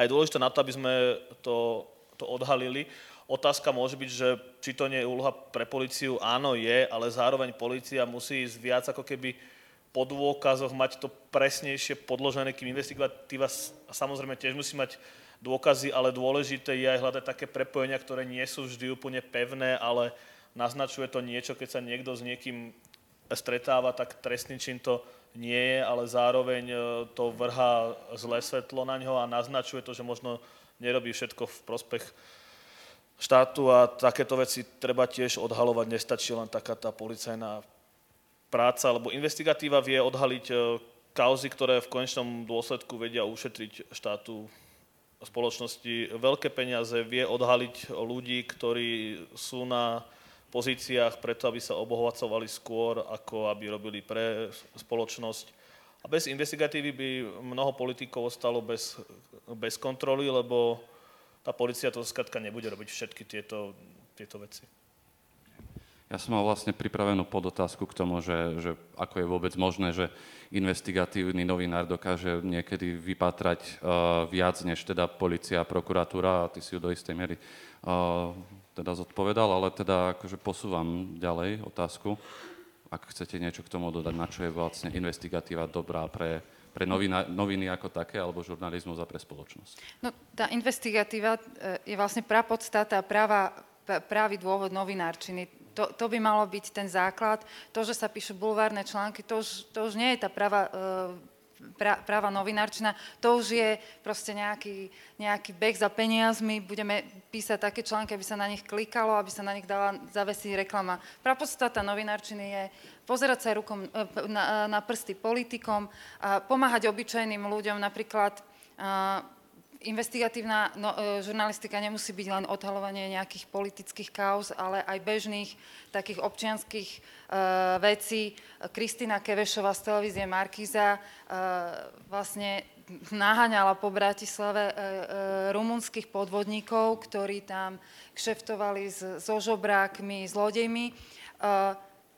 je dôležité na to, aby sme to, to odhalili. Otázka môže byť, že či to nie je úloha pre policiu, áno je, ale zároveň policia musí ísť viac ako keby po dôkazoch mať to presnejšie podložené, kým investigatíva samozrejme tiež musí mať dôkazy, ale dôležité je aj hľadať také prepojenia, ktoré nie sú vždy úplne pevné, ale naznačuje to niečo, keď sa niekto s niekým stretáva, tak trestný čin to nie je, ale zároveň e, to vrhá zlé svetlo na ňo a naznačuje to, že možno nerobí všetko v prospech štátu a takéto veci treba tiež odhalovať. Nestačí len taká tá policajná práca, lebo investigatíva vie odhaliť e, kauzy, ktoré v konečnom dôsledku vedia ušetriť štátu spoločnosti veľké peniaze, vie odhaliť ľudí, ktorí sú na pozíciách preto, aby sa obohacovali skôr, ako aby robili pre spoločnosť. A bez investigatívy by mnoho politikov ostalo bez, bez kontroly, lebo tá policia to skrátka nebude robiť všetky tieto, tieto veci. Ja som mal vlastne pripravenú podotázku k tomu, že, že ako je vôbec možné, že investigatívny novinár dokáže niekedy vypatrať uh, viac než teda policia a prokuratúra, a ty si ju do istej miery uh, teda zodpovedal, ale teda akože posúvam ďalej otázku, ak chcete niečo k tomu dodať, na čo je vlastne investigatíva dobrá pre, pre novina, noviny ako také, alebo žurnalizmus a pre spoločnosť? No, tá investigatíva e, je vlastne prapodstata práva, právý dôvod novinárčiny. To, to by malo byť ten základ. To, že sa píšu bulvárne články, to už, to už nie je tá práva, e, práva novinárčina, to už je proste nejaký, nejaký beh za peniazmi, budeme písať také články, aby sa na nich klikalo, aby sa na nich dala zavesiť reklama. Prapodstata novinárčiny je pozerať sa rukom e, na, na prsty politikom, a pomáhať obyčajným ľuďom, napríklad investigatívna no, e, žurnalistika nemusí byť len odhalovanie nejakých politických kauz, ale aj bežných takých občianských e, vecí. Kristina Kevešová z televízie Markíza e, vlastne naháňala po Bratislave e, e, rumunských podvodníkov, ktorí tam kšeftovali s, so žobrákmi, zlodejmi. E,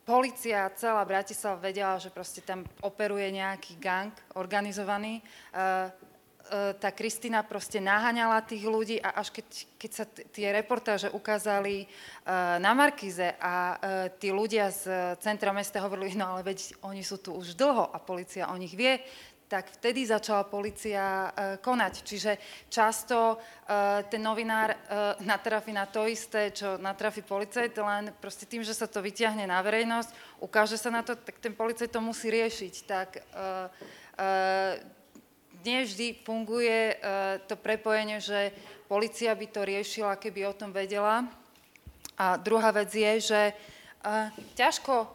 Polícia, celá Bratislava vedela, že proste tam operuje nejaký gang organizovaný. E, tá Kristina proste naháňala tých ľudí a až keď, keď sa t- tie reportáže ukázali uh, na Markize a uh, tí ľudia z centra mesta hovorili, no ale veď oni sú tu už dlho a policia o nich vie, tak vtedy začala policia uh, konať. Čiže často ten novinár natrafi na to isté, čo natrafi policajt, len proste tým, že sa to vyťahne na verejnosť, ukáže sa na to, tak ten policajt to musí riešiť. Tak nie vždy funguje uh, to prepojenie, že policia by to riešila, keby o tom vedela. A druhá vec je, že uh, ťažko,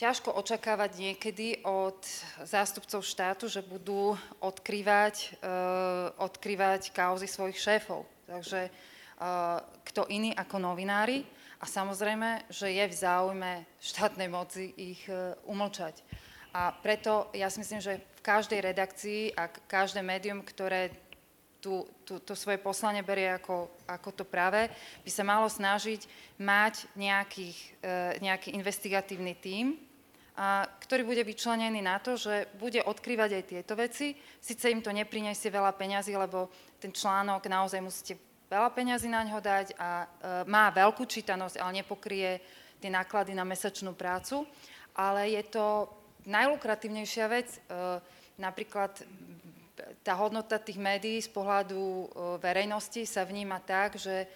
ťažko očakávať niekedy od zástupcov štátu, že budú odkrývať, uh, odkrývať kauzy svojich šéfov. Takže kto iný ako novinári. A samozrejme, že je v záujme štátnej moci ich umlčať. A preto ja si myslím, že každej redakcii a každé médium, ktoré tú, tú, to svoje poslanie berie ako, ako to práve, by sa malo snažiť mať nejakých, e, nejaký investigatívny tím, a, ktorý bude vyčlenený na to, že bude odkrývať aj tieto veci. Sice im to nepriniesie veľa peňazí, lebo ten článok naozaj musíte veľa peňazí na ňo dať a e, má veľkú čítanosť, ale nepokrie tie náklady na mesačnú prácu. Ale je to najlukratívnejšia vec, e, napríklad tá hodnota tých médií z pohľadu e, verejnosti sa vníma tak, že e,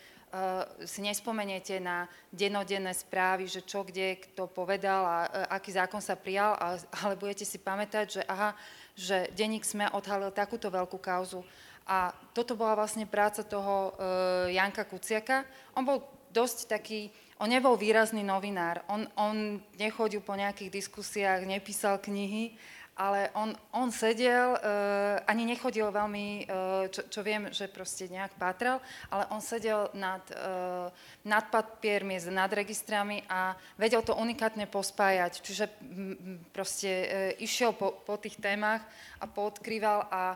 si nespomeniete na denodenné správy, že čo kde kto povedal a aký zákon sa prijal, ale budete si pamätať, že aha, že denník SME odhalil takúto veľkú kauzu. A toto bola vlastne práca toho Janka Kuciaka. On bol dosť taký on nebol výrazný novinár, on, on nechodil po nejakých diskusiách, nepísal knihy, ale on, on sedel, uh, ani nechodil veľmi, uh, čo, čo viem, že proste nejak pátral, ale on sedel nad, uh, nad papiermi, nad registrami a vedel to unikátne pospájať. Čiže m, proste uh, išiel po, po tých témach a poodkrýval a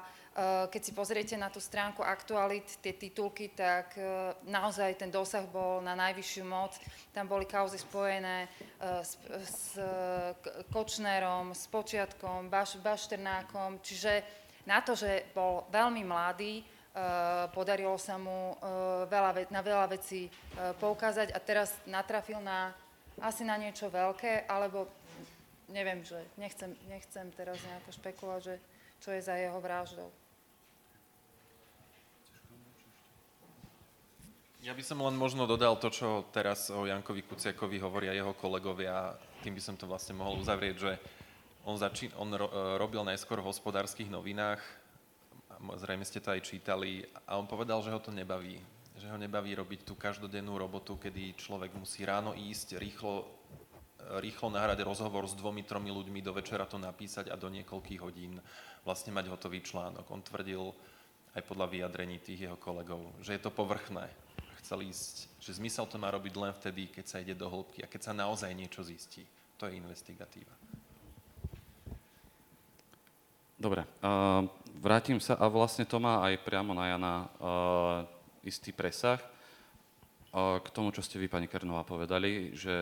keď si pozriete na tú stránku aktualit, tie titulky, tak eh, naozaj ten dosah bol na najvyššiu moc. Tam boli kauzy spojené eh, s, s Kočnerom, s Počiatkom, Baš, Bašternákom, čiže na to, že bol veľmi mladý, podarilo sa mu veľa, na veľa vecí poukázať a teraz natrafil na, asi na niečo veľké, alebo neviem, že nechcem, nechcem teraz nejako špekulovať, že čo je za jeho vraždou. Ja by som len možno dodal to, čo teraz o Jankovi Kuciakovi hovoria jeho kolegovia. Tým by som to vlastne mohol uzavrieť, že on, začín, on ro, robil najskôr v hospodárskych novinách, zrejme ste to aj čítali, a on povedal, že ho to nebaví. Že ho nebaví robiť tú každodennú robotu, kedy človek musí ráno ísť, rýchlo, rýchlo nahrať rozhovor s dvomi, tromi ľuďmi, do večera to napísať a do niekoľkých hodín vlastne mať hotový článok. On tvrdil aj podľa vyjadrení tých jeho kolegov, že je to povrchné, chcel ísť, že zmysel to má robiť len vtedy, keď sa ide do hĺbky a keď sa naozaj niečo zistí. To je investigatíva. Dobre, uh, vrátim sa a vlastne to má aj priamo na Jana uh, istý presah uh, k tomu, čo ste vy, pani Kernová, povedali, že,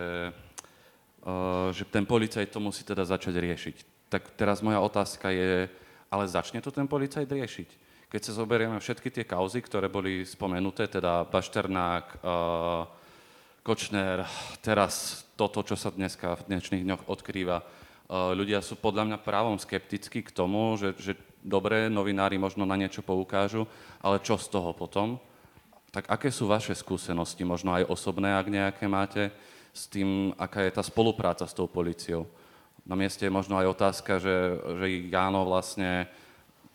uh, že ten policajt to musí teda začať riešiť. Tak teraz moja otázka je, ale začne to ten policajt riešiť? Keď sa zoberieme všetky tie kauzy, ktoré boli spomenuté, teda Bašternák, uh, Kočner, teraz toto, čo sa dneska v dnešných dňoch odkrýva, uh, ľudia sú podľa mňa právom skeptickí k tomu, že, že dobré novinári možno na niečo poukážu, ale čo z toho potom? Tak aké sú vaše skúsenosti, možno aj osobné, ak nejaké máte, s tým, aká je tá spolupráca s tou policiou? Na mieste je možno aj otázka, že, že Jáno vlastne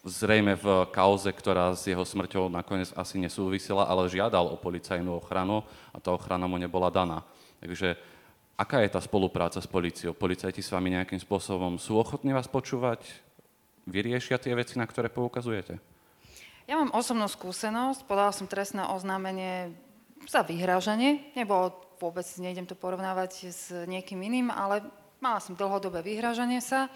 zrejme v kauze, ktorá s jeho smrťou nakoniec asi nesúvisela, ale žiadal o policajnú ochranu a tá ochrana mu nebola daná. Takže aká je tá spolupráca s policiou? Policajti s vami nejakým spôsobom sú ochotní vás počúvať? Vyriešia tie veci, na ktoré poukazujete? Ja mám osobnú skúsenosť, podala som trestné oznámenie za vyhrážanie. Nebolo vôbec, nejdem to porovnávať s niekým iným, ale Mala som dlhodobé vyhrážanie sa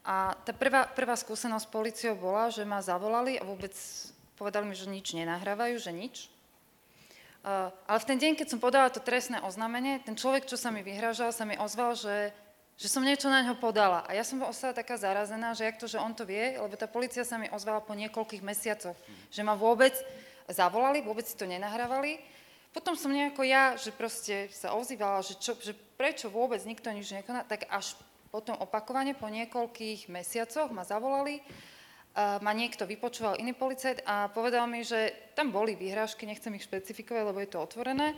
a tá prvá, prvá skúsenosť s policiou bola, že ma zavolali a vôbec povedali mi, že nič nenahrávajú, že nič. Uh, ale v ten deň, keď som podala to trestné oznámenie, ten človek, čo sa mi vyhrážal, sa mi ozval, že, že som niečo na ňo podala. A ja som ostala taká zarazená, že jak to, že on to vie, lebo tá policia sa mi ozvala po niekoľkých mesiacoch, že ma vôbec zavolali, vôbec si to nenahrávali potom som nejako ja, že proste sa ozývala, že, čo, že prečo vôbec nikto nič nekoná, tak až potom opakovane, po niekoľkých mesiacoch ma zavolali, uh, ma niekto vypočúval, iný policajt a povedal mi, že tam boli výhrážky, nechcem ich špecifikovať, lebo je to otvorené.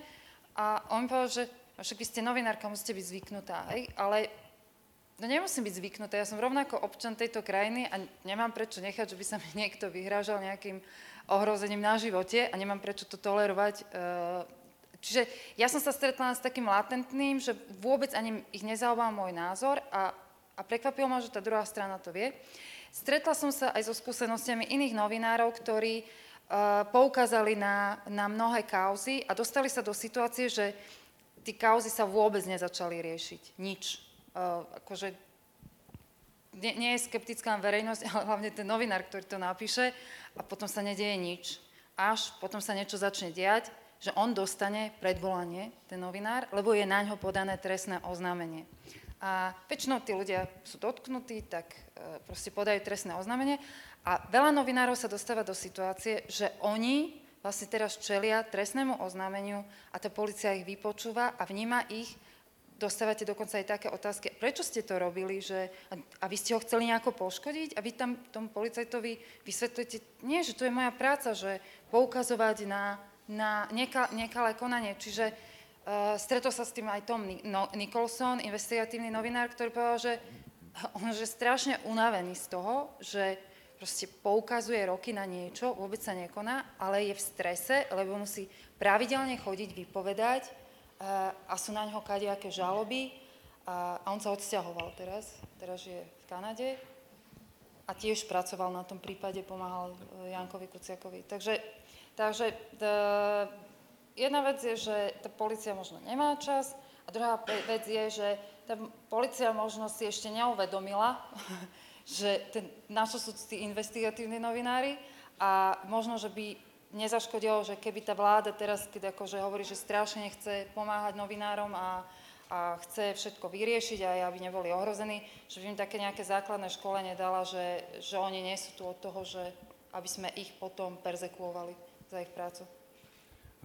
A on mi povedal, že však vy ste novinárka, musíte byť zvyknutá, hej? ale no nemusím byť zvyknutá, ja som rovnako občan tejto krajiny a nemám prečo nechať, že by sa mi niekto vyhrážal nejakým ohrozením na živote a nemám prečo to tolerovať. Eh, čiže ja som sa stretla s takým latentným, že vôbec ani ich nezaujímal môj názor a, a prekvapilo ma, že tá druhá strana to vie. Stretla som sa aj so skúsenostiami iných novinárov, ktorí uh, poukázali na, na mnohé kauzy a dostali sa do situácie, že tí kauzy sa vôbec nezačali riešiť. Nič. Uh, akože nie, nie je skeptická verejnosť, (laughs) ale hlavne ten novinár, ktorý to napíše a potom sa nedieje nič. Až potom sa niečo začne diať, že on dostane predvolanie, ten novinár, lebo je na ňo podané trestné oznámenie. A väčšinou tí ľudia sú dotknutí, tak e, proste podajú trestné oznámenie. A veľa novinárov sa dostáva do situácie, že oni vlastne teraz čelia trestnému oznámeniu a tá policia ich vypočúva a vníma ich dostávate dokonca aj také otázky, prečo ste to robili, že, a, a vy ste ho chceli nejako poškodiť a vy tam tomu policajtovi vysvetľujete, nie, že to je moja práca, že poukazovať na, na neka, nekalé konanie. Čiže uh, stretol sa s tým aj Tom no, Nicholson, investigatívny novinár, ktorý povedal, že on je strašne unavený z toho, že proste poukazuje roky na niečo, vôbec sa nekoná, ale je v strese, lebo musí pravidelne chodiť vypovedať a sú na ňo kadejaké žaloby a, a on sa odsťahoval teraz, teraz je v Kanade a tiež pracoval na tom prípade, pomáhal e, Jankovi Kuciakovi. Takže, takže t, jedna vec je, že tá policia možno nemá čas a druhá vec je, že tá policia možno si ešte neuvedomila, (laughs) že ten, na čo sú tí investigatívni novinári a možno, že by nezaškodilo, že keby tá vláda teraz, keď akože hovorí, že strašne chce pomáhať novinárom a, a chce všetko vyriešiť aj aby neboli ohrození, že by im také nejaké základné školenie dala, že, že oni nie sú tu od toho, že aby sme ich potom perzekuovali za ich prácu.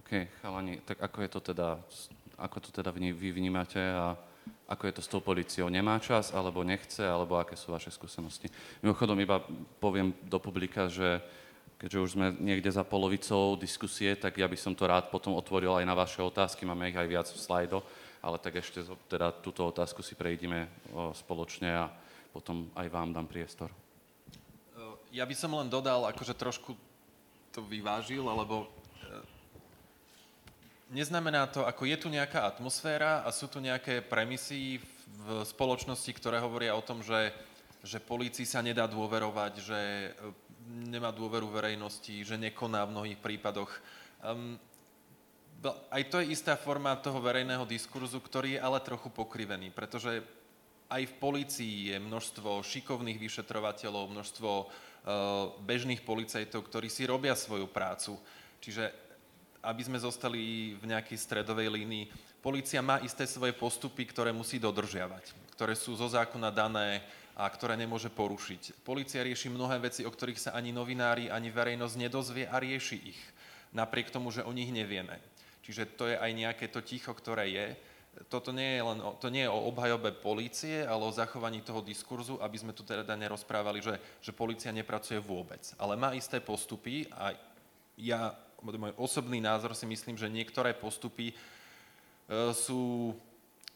OK, chalani, tak ako je to teda, ako to teda vy vnímate a ako je to s tou policiou? Nemá čas, alebo nechce, alebo aké sú vaše skúsenosti? Mimochodom, iba poviem do publika, že keďže už sme niekde za polovicou diskusie, tak ja by som to rád potom otvoril aj na vaše otázky, máme ich aj viac v slajdo, ale tak ešte teda túto otázku si prejdime spoločne a potom aj vám dám priestor. Ja by som len dodal, akože trošku to vyvážil, alebo e, neznamená to, ako je tu nejaká atmosféra a sú tu nejaké premisy v spoločnosti, ktoré hovoria o tom, že, že polícii sa nedá dôverovať, že nemá dôveru verejnosti, že nekoná v mnohých prípadoch. Um, aj to je istá forma toho verejného diskurzu, ktorý je ale trochu pokrivený, pretože aj v polícii je množstvo šikovných vyšetrovateľov, množstvo uh, bežných policajtov, ktorí si robia svoju prácu. Čiže aby sme zostali v nejakej stredovej línii, polícia má isté svoje postupy, ktoré musí dodržiavať, ktoré sú zo zákona dané, a ktoré nemôže porušiť. Polícia rieši mnohé veci, o ktorých sa ani novinári, ani verejnosť nedozvie a rieši ich, napriek tomu, že o nich nevieme. Čiže to je aj nejaké to ticho, ktoré je. Toto nie je len o, to nie je o obhajobe polície, ale o zachovaní toho diskurzu, aby sme tu teda nerozprávali, že, že polícia nepracuje vôbec. Ale má isté postupy a ja, môj osobný názor si myslím, že niektoré postupy e, sú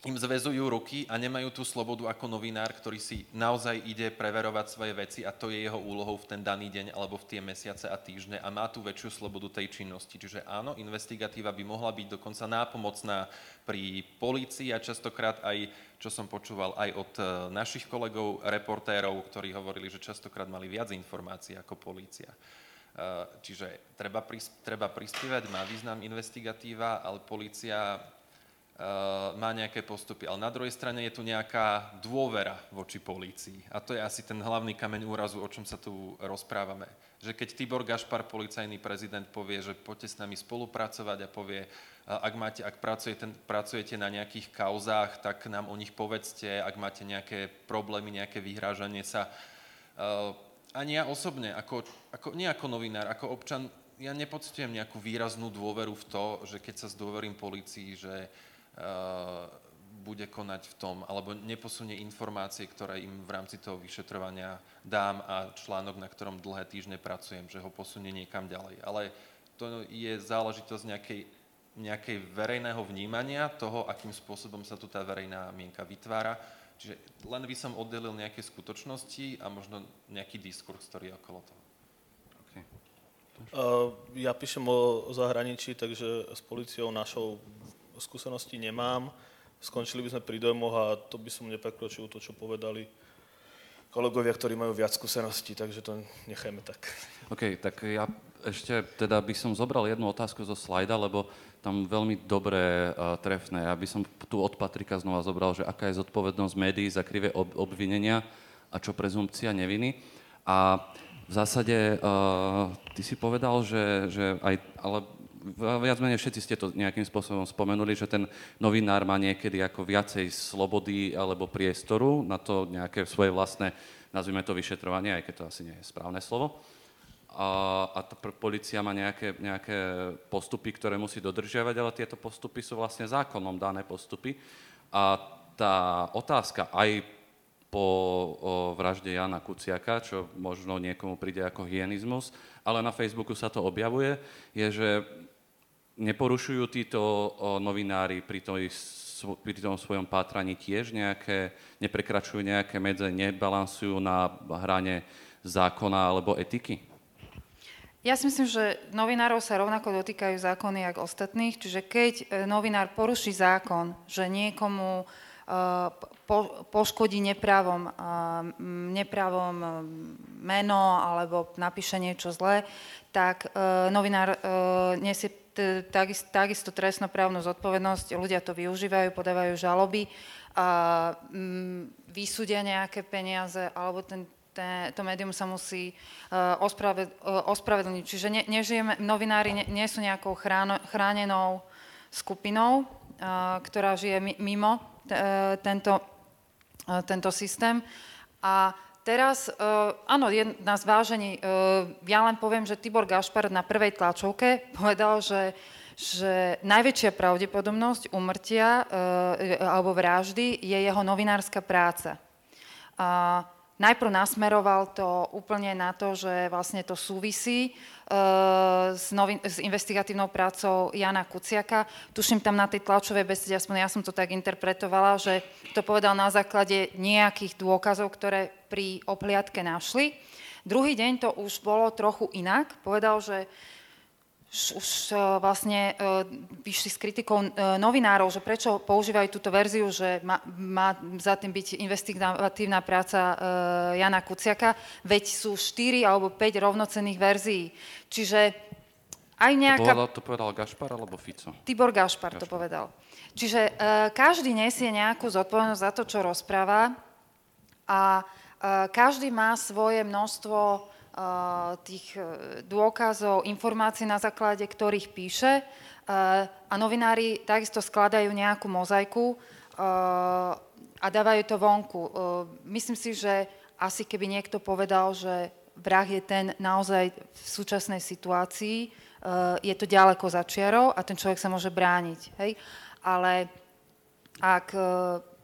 im zväzujú ruky a nemajú tú slobodu ako novinár, ktorý si naozaj ide preverovať svoje veci a to je jeho úlohou v ten daný deň alebo v tie mesiace a týždne a má tú väčšiu slobodu tej činnosti. Čiže áno, investigatíva by mohla byť dokonca nápomocná pri polícii a častokrát aj, čo som počúval aj od e, našich kolegov, reportérov, ktorí hovorili, že častokrát mali viac informácií ako polícia. E, čiže treba, prispievať, má význam investigatíva, ale polícia Eh, má nejaké postupy. Ale na druhej strane je tu nejaká dôvera voči polícii. A to je asi ten hlavný kameň úrazu, o čom sa tu rozprávame. Že keď Tibor Gašpar, policajný prezident, povie, že poďte s nami spolupracovať a povie, eh, ak, máte, ak pracujete, pracujete na nejakých kauzách, tak nám o nich povedzte, ak máte nejaké problémy, nejaké vyhrážanie sa. Eh, ani ja osobne, ako, ako, nie ako novinár, ako občan, ja nepocitujem nejakú výraznú dôveru v to, že keď sa zdôverím policii, že Eh, bude konať v tom, alebo neposunie informácie, ktoré im v rámci toho vyšetrovania dám a článok, na ktorom dlhé týždne pracujem, že ho posunie niekam ďalej. Ale to je záležitosť nejakej, nejakej verejného vnímania toho, akým spôsobom sa tu tá verejná mienka vytvára. Čiže len by som oddelil nejaké skutočnosti a možno nejaký diskurs, ktorý je okolo toho. Okay. Uh, ja píšem o zahraničí, takže s policiou našou skúsenosti nemám. Skončili by sme pri dojmoch a to by som neprekročil to, čo povedali kolegovia, ktorí majú viac skúseností, takže to nechajme tak. OK, tak ja ešte teda by som zobral jednu otázku zo slajda, lebo tam veľmi dobré uh, trefné. Ja by som tu od Patrika znova zobral, že aká je zodpovednosť médií za krivé ob- obvinenia a čo prezumpcia neviny. A v zásade uh, ty si povedal, že, že aj, ale viac menej všetci ste to nejakým spôsobom spomenuli, že ten novinár má niekedy ako viacej slobody alebo priestoru na to nejaké svoje vlastné, nazvime to vyšetrovanie, aj keď to asi nie je správne slovo. A, a tá policia má nejaké, nejaké postupy, ktoré musí dodržiavať, ale tieto postupy sú vlastne zákonom dané postupy. A tá otázka aj po vražde Jana Kuciaka, čo možno niekomu príde ako hyenizmus, ale na Facebooku sa to objavuje, je, že neporušujú títo novinári pri, toj, pri tom svojom pátraní tiež nejaké, neprekračujú nejaké medze, nebalansujú na hrane zákona alebo etiky? Ja si myslím, že novinárov sa rovnako dotýkajú zákony ako ostatných, čiže keď e, novinár poruší zákon, že niekomu e, po, poškodí nepravom, e, nepravom meno alebo napíše niečo zlé, tak novinár nesie takisto, takisto trestnoprávnu zodpovednosť, ľudia to využívajú, podávajú žaloby mm, vysúdia nejaké peniaze, alebo ten, to médium sa musí uh, ospraved, uh, ospravedlniť. Čiže ne, nežijeme, novinári ne, nie sú nejakou chráno, chránenou skupinou, uh, ktorá žije mimo tento, uh, tento systém. A Teraz, uh, áno, je na zvážení, uh, ja len poviem, že Tibor Gašpar na prvej tlačovke (laughs) povedal, že, že najväčšia pravdepodobnosť umrtia alebo vraždy je jeho novinárska práca. Uh, najprv nasmeroval to úplne na to, že vlastne to súvisí uh, s, novin- s investigatívnou prácou Jana Kuciaka. Tuším tam na tej tlačovej besede, aspoň ja som to tak interpretovala, že to povedal na základe nejakých dôkazov, ktoré pri opliadke našli. Druhý deň to už bolo trochu inak. Povedal, že už vlastne e, vyšli s kritikou e, novinárov, že prečo používajú túto verziu, že má, má za tým byť investigatívna práca e, Jana Kuciaka, veď sú 4 alebo 5 rovnocenných verzií. Čiže aj nejaká... To povedal, to povedal Gašpar alebo Fico? Tibor Gašpar, Gašpar. to povedal. Čiže každý nesie nejakú zodpovednosť za to, čo rozpráva a každý má svoje množstvo tých e, dôkazov, informácií, na základe ktorých píše e, a novinári takisto skladajú nejakú mozaiku a dávajú to vonku. Myslím si, že asi keby niekto povedal, že vrah je ten naozaj v súčasnej situácii, je to ďaleko za čiarou a ten človek sa môže brániť. Hej? Ale ak,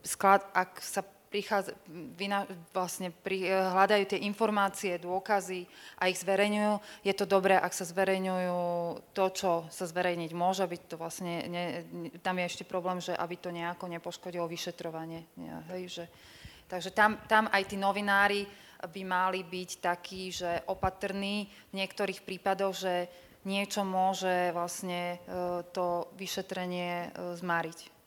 sklad, ak sa prichádza, vyna, vlastne pri, hľadajú tie informácie, dôkazy a ich zverejňujú. Je to dobré, ak sa zverejňujú to, čo sa zverejniť môže, byť to vlastne, ne, tam je ešte problém, že aby to nejako nepoškodilo vyšetrovanie. Nie, hej, že, takže tam, tam aj tí novinári by mali byť takí, že opatrní v niektorých prípadoch, že niečo môže vlastne e, to vyšetrenie e, zmariť.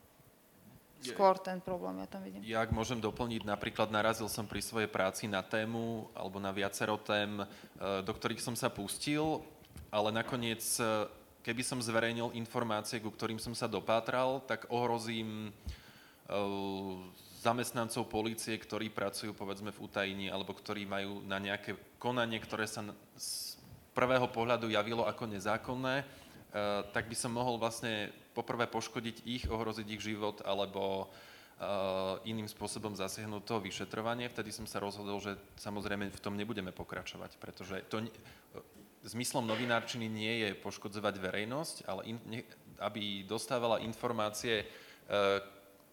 Skôr ten problém ja tam vidím. Ja ak môžem doplniť, napríklad narazil som pri svojej práci na tému alebo na viacero tém, e, do ktorých som sa pustil, ale nakoniec, keby som zverejnil informácie, ku ktorým som sa dopátral, tak ohrozím zamestnancov polície, ktorí pracujú povedzme v utajení alebo ktorí majú na nejaké konanie, ktoré sa z prvého pohľadu javilo ako nezákonné, tak by som mohol vlastne poprvé poškodiť ich, ohroziť ich život alebo iným spôsobom zasiahnuť to vyšetrovanie. Vtedy som sa rozhodol, že samozrejme v tom nebudeme pokračovať, pretože to, zmyslom novinárčiny nie je poškodzovať verejnosť, ale in, ne, aby dostávala informácie,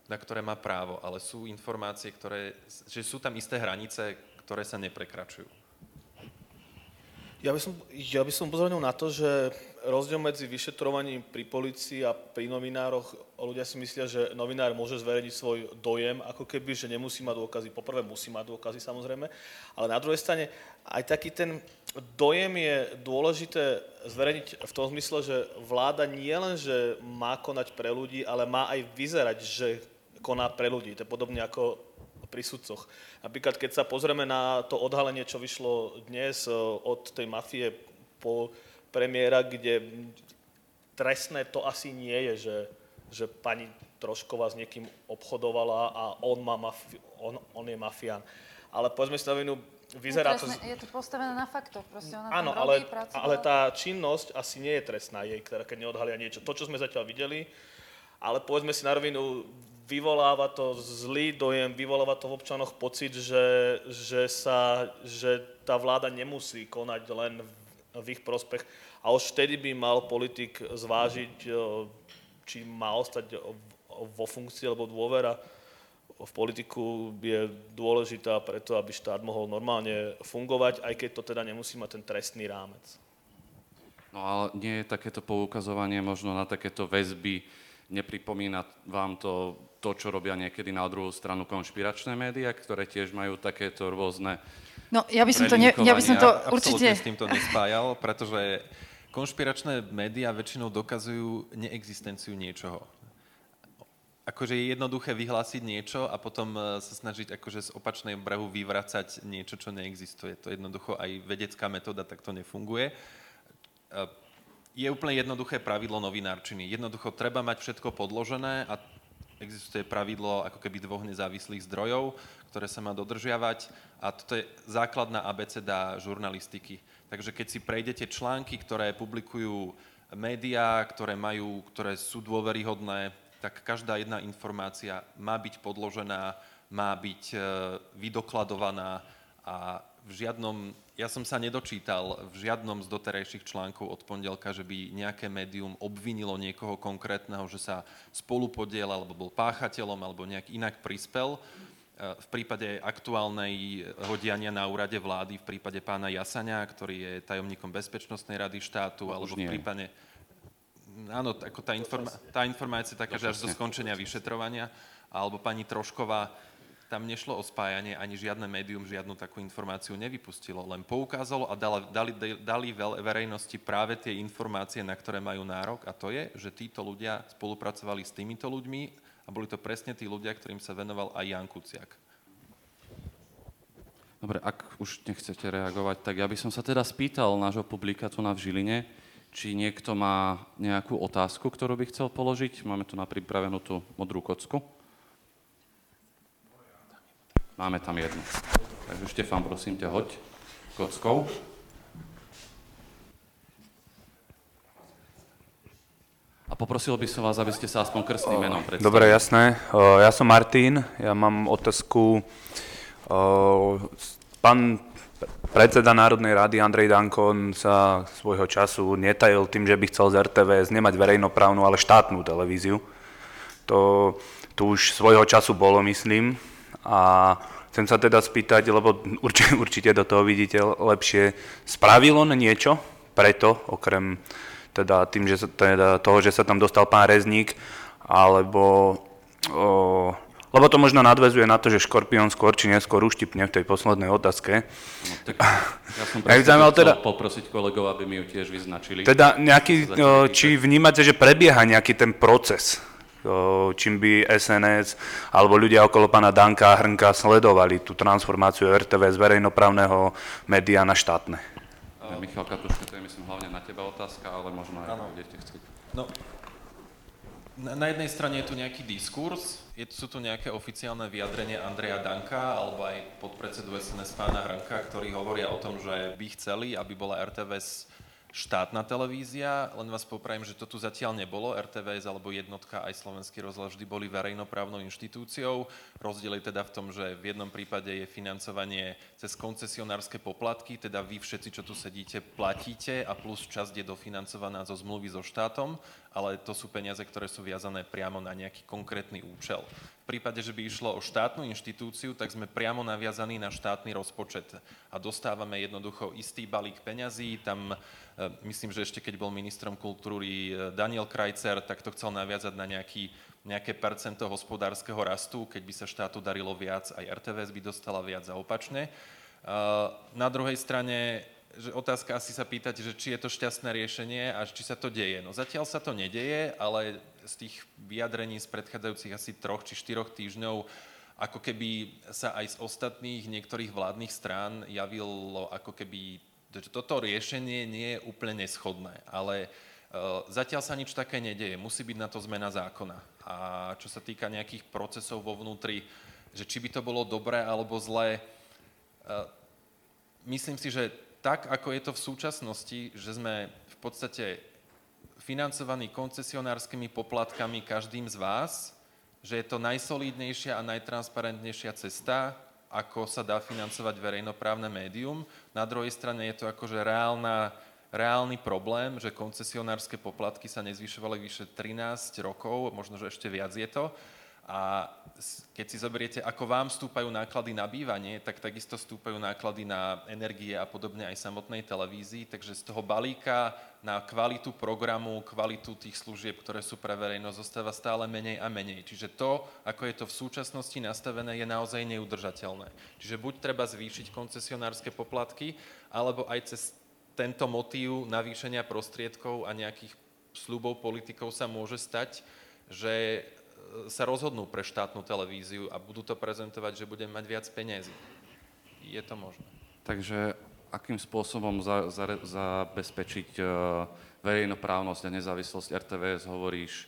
na ktoré má právo, ale sú informácie, ktoré, že sú tam isté hranice, ktoré sa neprekračujú. Ja by som, ja by som upozornil na to, že rozdiel medzi vyšetrovaním pri policii a pri novinároch, ľudia si myslia, že novinár môže zverejniť svoj dojem, ako keby, že nemusí mať dôkazy. Poprvé musí mať dôkazy samozrejme, ale na druhej strane aj taký ten dojem je dôležité zverejniť v tom zmysle, že vláda nie len, že má konať pre ľudí, ale má aj vyzerať, že koná pre ľudí. To je podobne ako pri sudcoch. Napríklad, keď sa pozrieme na to odhalenie, čo vyšlo dnes e, od tej mafie po premiéra, kde trestné to asi nie je, že, že pani Trošková s niekým obchodovala a on, má mafi- on, on je mafián. Ale povedzme si na vinu, vyzerá je, trestné, to... Je to postavené na faktoch, proste ona Áno, tam ale, pracovala. ale tá činnosť asi nie je trestná jej, ktorá keď neodhalia niečo. To, čo sme zatiaľ videli, ale povedzme si na rovinu, vyvoláva to zlý dojem, vyvoláva to v občanoch pocit, že, že, sa, že tá vláda nemusí konať len v ich prospech. A už vtedy by mal politik zvážiť, e, či má ostať vo funkcii, alebo dôvera v politiku je dôležitá preto, aby štát mohol normálne fungovať, aj keď to teda nemusí mať ten trestný rámec. No ale nie je takéto poukazovanie možno na takéto väzby, nepripomína vám to to, čo robia niekedy na druhú stranu konšpiračné médiá, ktoré tiež majú takéto rôzne No, ja by som to, ne, ja by som to určite... s týmto nespájal, pretože konšpiračné médiá väčšinou dokazujú neexistenciu niečoho. Akože je jednoduché vyhlásiť niečo a potom e, sa snažiť akože z opačnej brehu vyvracať niečo, čo neexistuje. To jednoducho aj vedecká metóda takto nefunguje. E, je úplne jednoduché pravidlo novinárčiny. Jednoducho treba mať všetko podložené a existuje pravidlo ako keby dvoch nezávislých zdrojov, ktoré sa má dodržiavať a toto je základná abeceda žurnalistiky. Takže keď si prejdete články, ktoré publikujú médiá, ktoré, majú, ktoré sú dôveryhodné, tak každá jedna informácia má byť podložená, má byť e, vydokladovaná a v žiadnom, ja som sa nedočítal v žiadnom z doterajších článkov od pondelka, že by nejaké médium obvinilo niekoho konkrétneho, že sa spolupodiel alebo bol páchateľom alebo nejak inak prispel. V prípade aktuálnej hodiania na úrade vlády, v prípade pána Jasania, ktorý je tajomníkom Bezpečnostnej rady štátu, alebo v prípade... Áno, ako tá, informa- tá informácia je taká, že až do skončenia vyšetrovania, alebo pani Trošková, tam nešlo o spájanie, ani žiadne médium žiadnu takú informáciu nevypustilo, len poukázalo a dali, dali, dali verejnosti práve tie informácie, na ktoré majú nárok a to je, že títo ľudia spolupracovali s týmito ľuďmi a boli to presne tí ľudia, ktorým sa venoval aj Jan Kuciak. Dobre, ak už nechcete reagovať, tak ja by som sa teda spýtal nášho publika tu na Žiline, či niekto má nejakú otázku, ktorú by chcel položiť. Máme tu na pripravenú tú modrú kocku. Máme tam jednu. Takže Štefan, prosím ťa, hoď kockou. A poprosil by som vás, aby ste sa aspoň krstným menom predstavili. Dobre, jasné. Ja som Martin, ja mám otázku. Pán predseda Národnej rady Andrej Danko sa svojho času netajil tým, že by chcel z RTVS nemať verejnoprávnu, ale štátnu televíziu. To tu už svojho času bolo, myslím A chcem sa teda spýtať, lebo určite, (laughs) určite do toho vidíte lepšie, spravil on niečo preto, okrem teda tým, že sa, teda toho, že sa tam dostal pán Rezník, alebo o, lebo to možno nadvezuje na to, že Škorpión skôr či neskôr uštipne v tej poslednej otázke. No, tak ja som (laughs) Ja chcel teda- poprosiť kolegov, aby mi ju tiež vyznačili. Teda nejaký, či vnímate, že prebieha nejaký ten proces, čím by SNS alebo ľudia okolo pána Danka a Hrnka sledovali tú transformáciu RTV z verejnoprávneho média na štátne. Ja, Michal Katuška, to je myslím hlavne na teba otázka, ale možno aj budete chcieť. No, na, jednej strane je tu nejaký diskurs, je, sú tu nejaké oficiálne vyjadrenia Andreja Danka alebo aj podpredsedu SNS pána Hrnka, ktorí hovoria o tom, že by chceli, aby bola RTVS štátna televízia, len vás popravím, že to tu zatiaľ nebolo. RTVS alebo jednotka aj Slovenský rozhlas vždy boli verejnoprávnou inštitúciou. Rozdiel je teda v tom, že v jednom prípade je financovanie cez koncesionárske poplatky, teda vy všetci, čo tu sedíte, platíte a plus časť je dofinancovaná zo zmluvy so štátom, ale to sú peniaze, ktoré sú viazané priamo na nejaký konkrétny účel. Prípade, že by išlo o štátnu inštitúciu, tak sme priamo naviazaní na štátny rozpočet a dostávame jednoducho istý balík peňazí. Tam, e, myslím, že ešte keď bol ministrom kultúry e, Daniel Krajcer, tak to chcel naviazať na nejaký, nejaké percento hospodárskeho rastu. Keď by sa štátu darilo viac, aj RTVS by dostala viac a opačne. E, Na druhej strane že otázka asi sa pýtať, že či je to šťastné riešenie a či sa to deje. No zatiaľ sa to nedeje, ale z tých vyjadrení z predchádzajúcich asi troch či štyroch týždňov ako keby sa aj z ostatných niektorých vládnych strán javilo ako keby, že toto riešenie nie je úplne neschodné, ale uh, zatiaľ sa nič také nedeje, musí byť na to zmena zákona. A čo sa týka nejakých procesov vo vnútri, že či by to bolo dobré alebo zlé, uh, myslím si, že tak, ako je to v súčasnosti, že sme v podstate financovaní koncesionárskymi poplatkami každým z vás, že je to najsolídnejšia a najtransparentnejšia cesta, ako sa dá financovať verejnoprávne médium. Na druhej strane je to akože reálna, reálny problém, že koncesionárske poplatky sa nezvyšovali vyše 13 rokov, možno, že ešte viac je to. A keď si zoberiete, ako vám stúpajú náklady na bývanie, tak takisto stúpajú náklady na energie a podobne aj samotnej televízii. Takže z toho balíka na kvalitu programu, kvalitu tých služieb, ktoré sú pre verejnosť, zostáva stále menej a menej. Čiže to, ako je to v súčasnosti nastavené, je naozaj neudržateľné. Čiže buď treba zvýšiť koncesionárske poplatky, alebo aj cez tento motív navýšenia prostriedkov a nejakých sľubov politikov sa môže stať, že sa rozhodnú pre štátnu televíziu a budú to prezentovať, že budeme mať viac peniazy. Je to možné. Takže akým spôsobom za, za, zabezpečiť uh, verejnoprávnosť a nezávislosť RTVS hovoríš,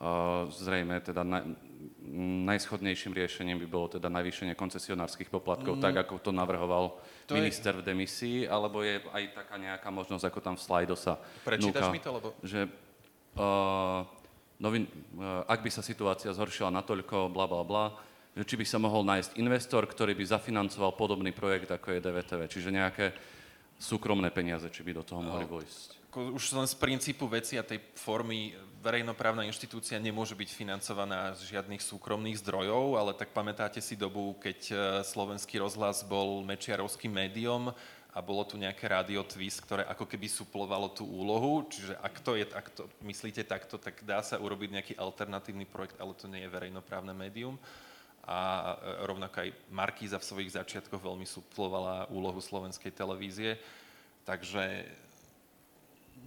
uh, zrejme teda na, najschodnejším riešením by bolo teda navýšenie koncesionárskych poplatkov, tak ako to navrhoval To je- minister v demisii, alebo je aj taká nejaká možnosť, ako tam v slajdo sa Prečítaš núka, mi to, lebo- že uh, novin, uh, ak by sa situácia zhoršila natoľko, bla bla bla, že či by sa mohol nájsť investor, ktorý by zafinancoval podobný projekt, ako je DVTV. Čiže nejaké súkromné peniaze, či by do toho mohli vojsť. Ako Už len z princípu veci a tej formy verejnoprávna inštitúcia nemôže byť financovaná z žiadnych súkromných zdrojov, ale tak pamätáte si dobu, keď e, slovenský rozhlas bol mečiarovským médiom a bolo tu nejaké rádio Twist, ktoré ako keby suplovalo tú úlohu, čiže ak to, je, ak to myslíte takto, tak dá sa urobiť nejaký alternatívny projekt, ale to nie je verejnoprávne médium. A e, rovnako aj Markíza v svojich začiatkoch veľmi suplovala úlohu slovenskej televízie. Takže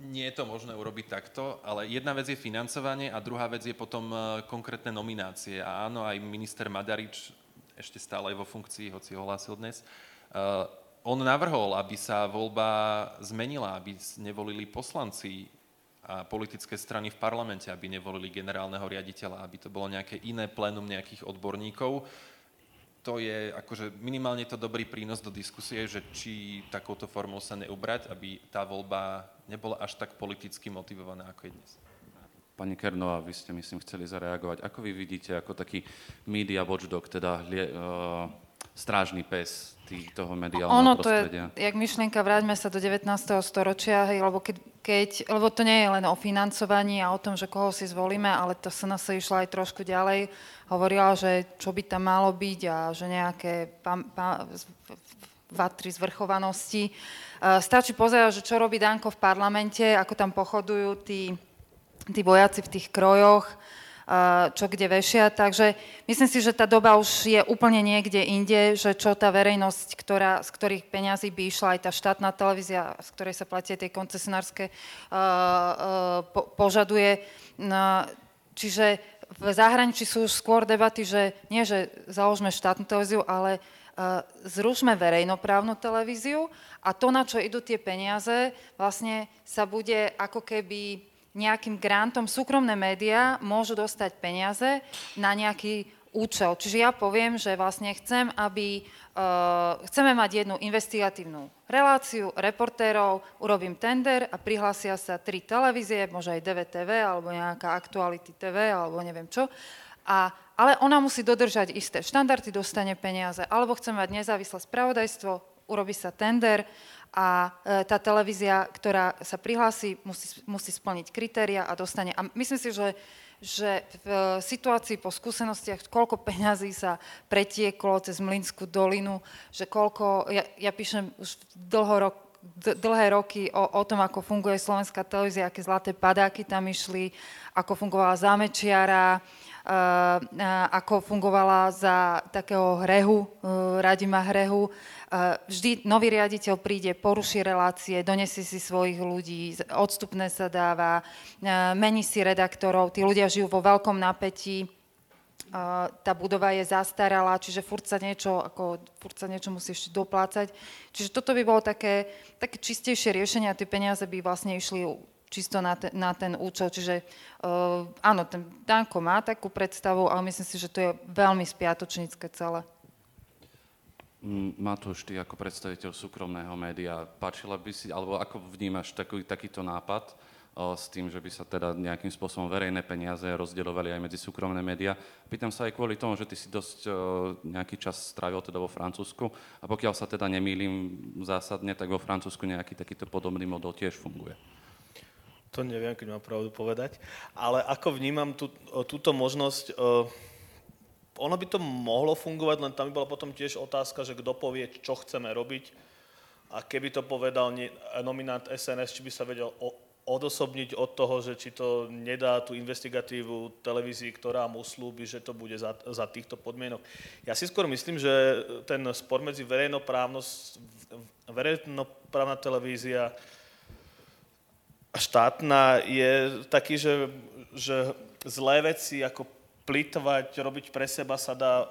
nie je to možné urobiť takto, ale jedna vec je financovanie a druhá vec je potom e, konkrétne nominácie. A áno, aj minister Madarič, ešte stále je vo funkcii, hoci ho hlásil dnes, uh, on navrhol, aby sa voľba zmenila, aby nevolili poslanci a politické strany v parlamente, aby nevolili generálneho riaditeľa, aby to bolo nejaké iné plénum nejakých odborníkov to je akože minimálne to dobrý prínos do diskusie, že či takouto formou sa neubrať, aby tá voľba nebola až tak politicky motivovaná, ako je dnes. Pani Kernová, vy ste, myslím, chceli zareagovať. Ako vy vidíte ako taký media watchdog, teda uh, strážny pes tý, toho mediálneho Ono to prostredia. je, jak myšlienka, vráťme sa do 19. storočia, hej, lebo, keď, keď, lebo to nie je len o financovaní a o tom, že koho si zvolíme, ale to sa nás išla aj trošku ďalej. Hovorila, že čo by tam malo byť a že nejaké pam, pam, vatry zvrchovanosti. Uh, stačí pozerať, že čo robí Danko v parlamente, ako tam pochodujú tí, tí vojaci v tých krojoch, čo kde vešia. Takže myslím si, že tá doba už je úplne niekde inde, že čo tá verejnosť, ktorá, z ktorých peňazí by išla aj tá štátna televízia, z ktorej sa platie tie koncesionárske, po, požaduje. No, čiže v zahraničí sú už skôr debaty, že nie, že založme štátnu televíziu, ale zrušme verejnoprávnu televíziu a to, na čo idú tie peniaze, vlastne sa bude ako keby nejakým grantom súkromné médiá môžu dostať peniaze na nejaký účel. Čiže ja poviem, že vlastne chcem, aby uh, chceme mať jednu investigatívnu reláciu reportérov, urobím tender a prihlásia sa tri televízie, možno aj DVTV alebo nejaká Aktuality TV alebo neviem čo. A, ale ona musí dodržať isté štandardy, dostane peniaze. Alebo chcem mať nezávislé spravodajstvo, urobí sa tender a e, tá televízia, ktorá sa prihlási, musí, musí splniť kritéria a dostane. A myslím si, že, že v situácii po skúsenostiach, koľko peňazí sa pretieklo cez Mlinskú dolinu, že koľko, ja, ja píšem už dlho rok, dlhé roky o, o tom, ako funguje slovenská televízia, aké zlaté padáky tam išli, ako fungovala zámečiara, uh, ako fungovala za takého hrehu, Radima hrehu, Vždy nový riaditeľ príde, poruší relácie, donesie si svojich ľudí, odstupné sa dáva, mení si redaktorov, tí ľudia žijú vo veľkom napätí, tá budova je zastaralá, čiže furt sa niečo, ako, furt sa niečo musí ešte doplácať. Čiže toto by bolo také, také čistejšie riešenie a tie peniaze by vlastne išli čisto na, te, na ten účel. Čiže uh, áno, ten Danko má takú predstavu, ale myslím si, že to je veľmi spiatočnícke celé. Matúš, ty ako predstaviteľ súkromného média, páčila by si, alebo ako vnímaš taký, takýto nápad o, s tým, že by sa teda nejakým spôsobom verejné peniaze rozdeľovali aj medzi súkromné médiá? Pýtam sa aj kvôli tomu, že ty si dosť o, nejaký čas strávil teda vo Francúzsku a pokiaľ sa teda nemýlim zásadne, tak vo Francúzsku nejaký takýto podobný model tiež funguje. To neviem, keď mám pravdu povedať, ale ako vnímam tú, túto možnosť, o, ono by to mohlo fungovať, len tam by bola potom tiež otázka, že kto povie, čo chceme robiť. A keby to povedal nominant SNS, či by sa vedel odosobniť od toho, že či to nedá tú investigatívu televízii, ktorá mu slúbi, že to bude za, za týchto podmienok. Ja si skôr myslím, že ten spor medzi verejnoprávna televízia a štátna je taký, že, že zlé veci ako plitvať, robiť pre seba sa dá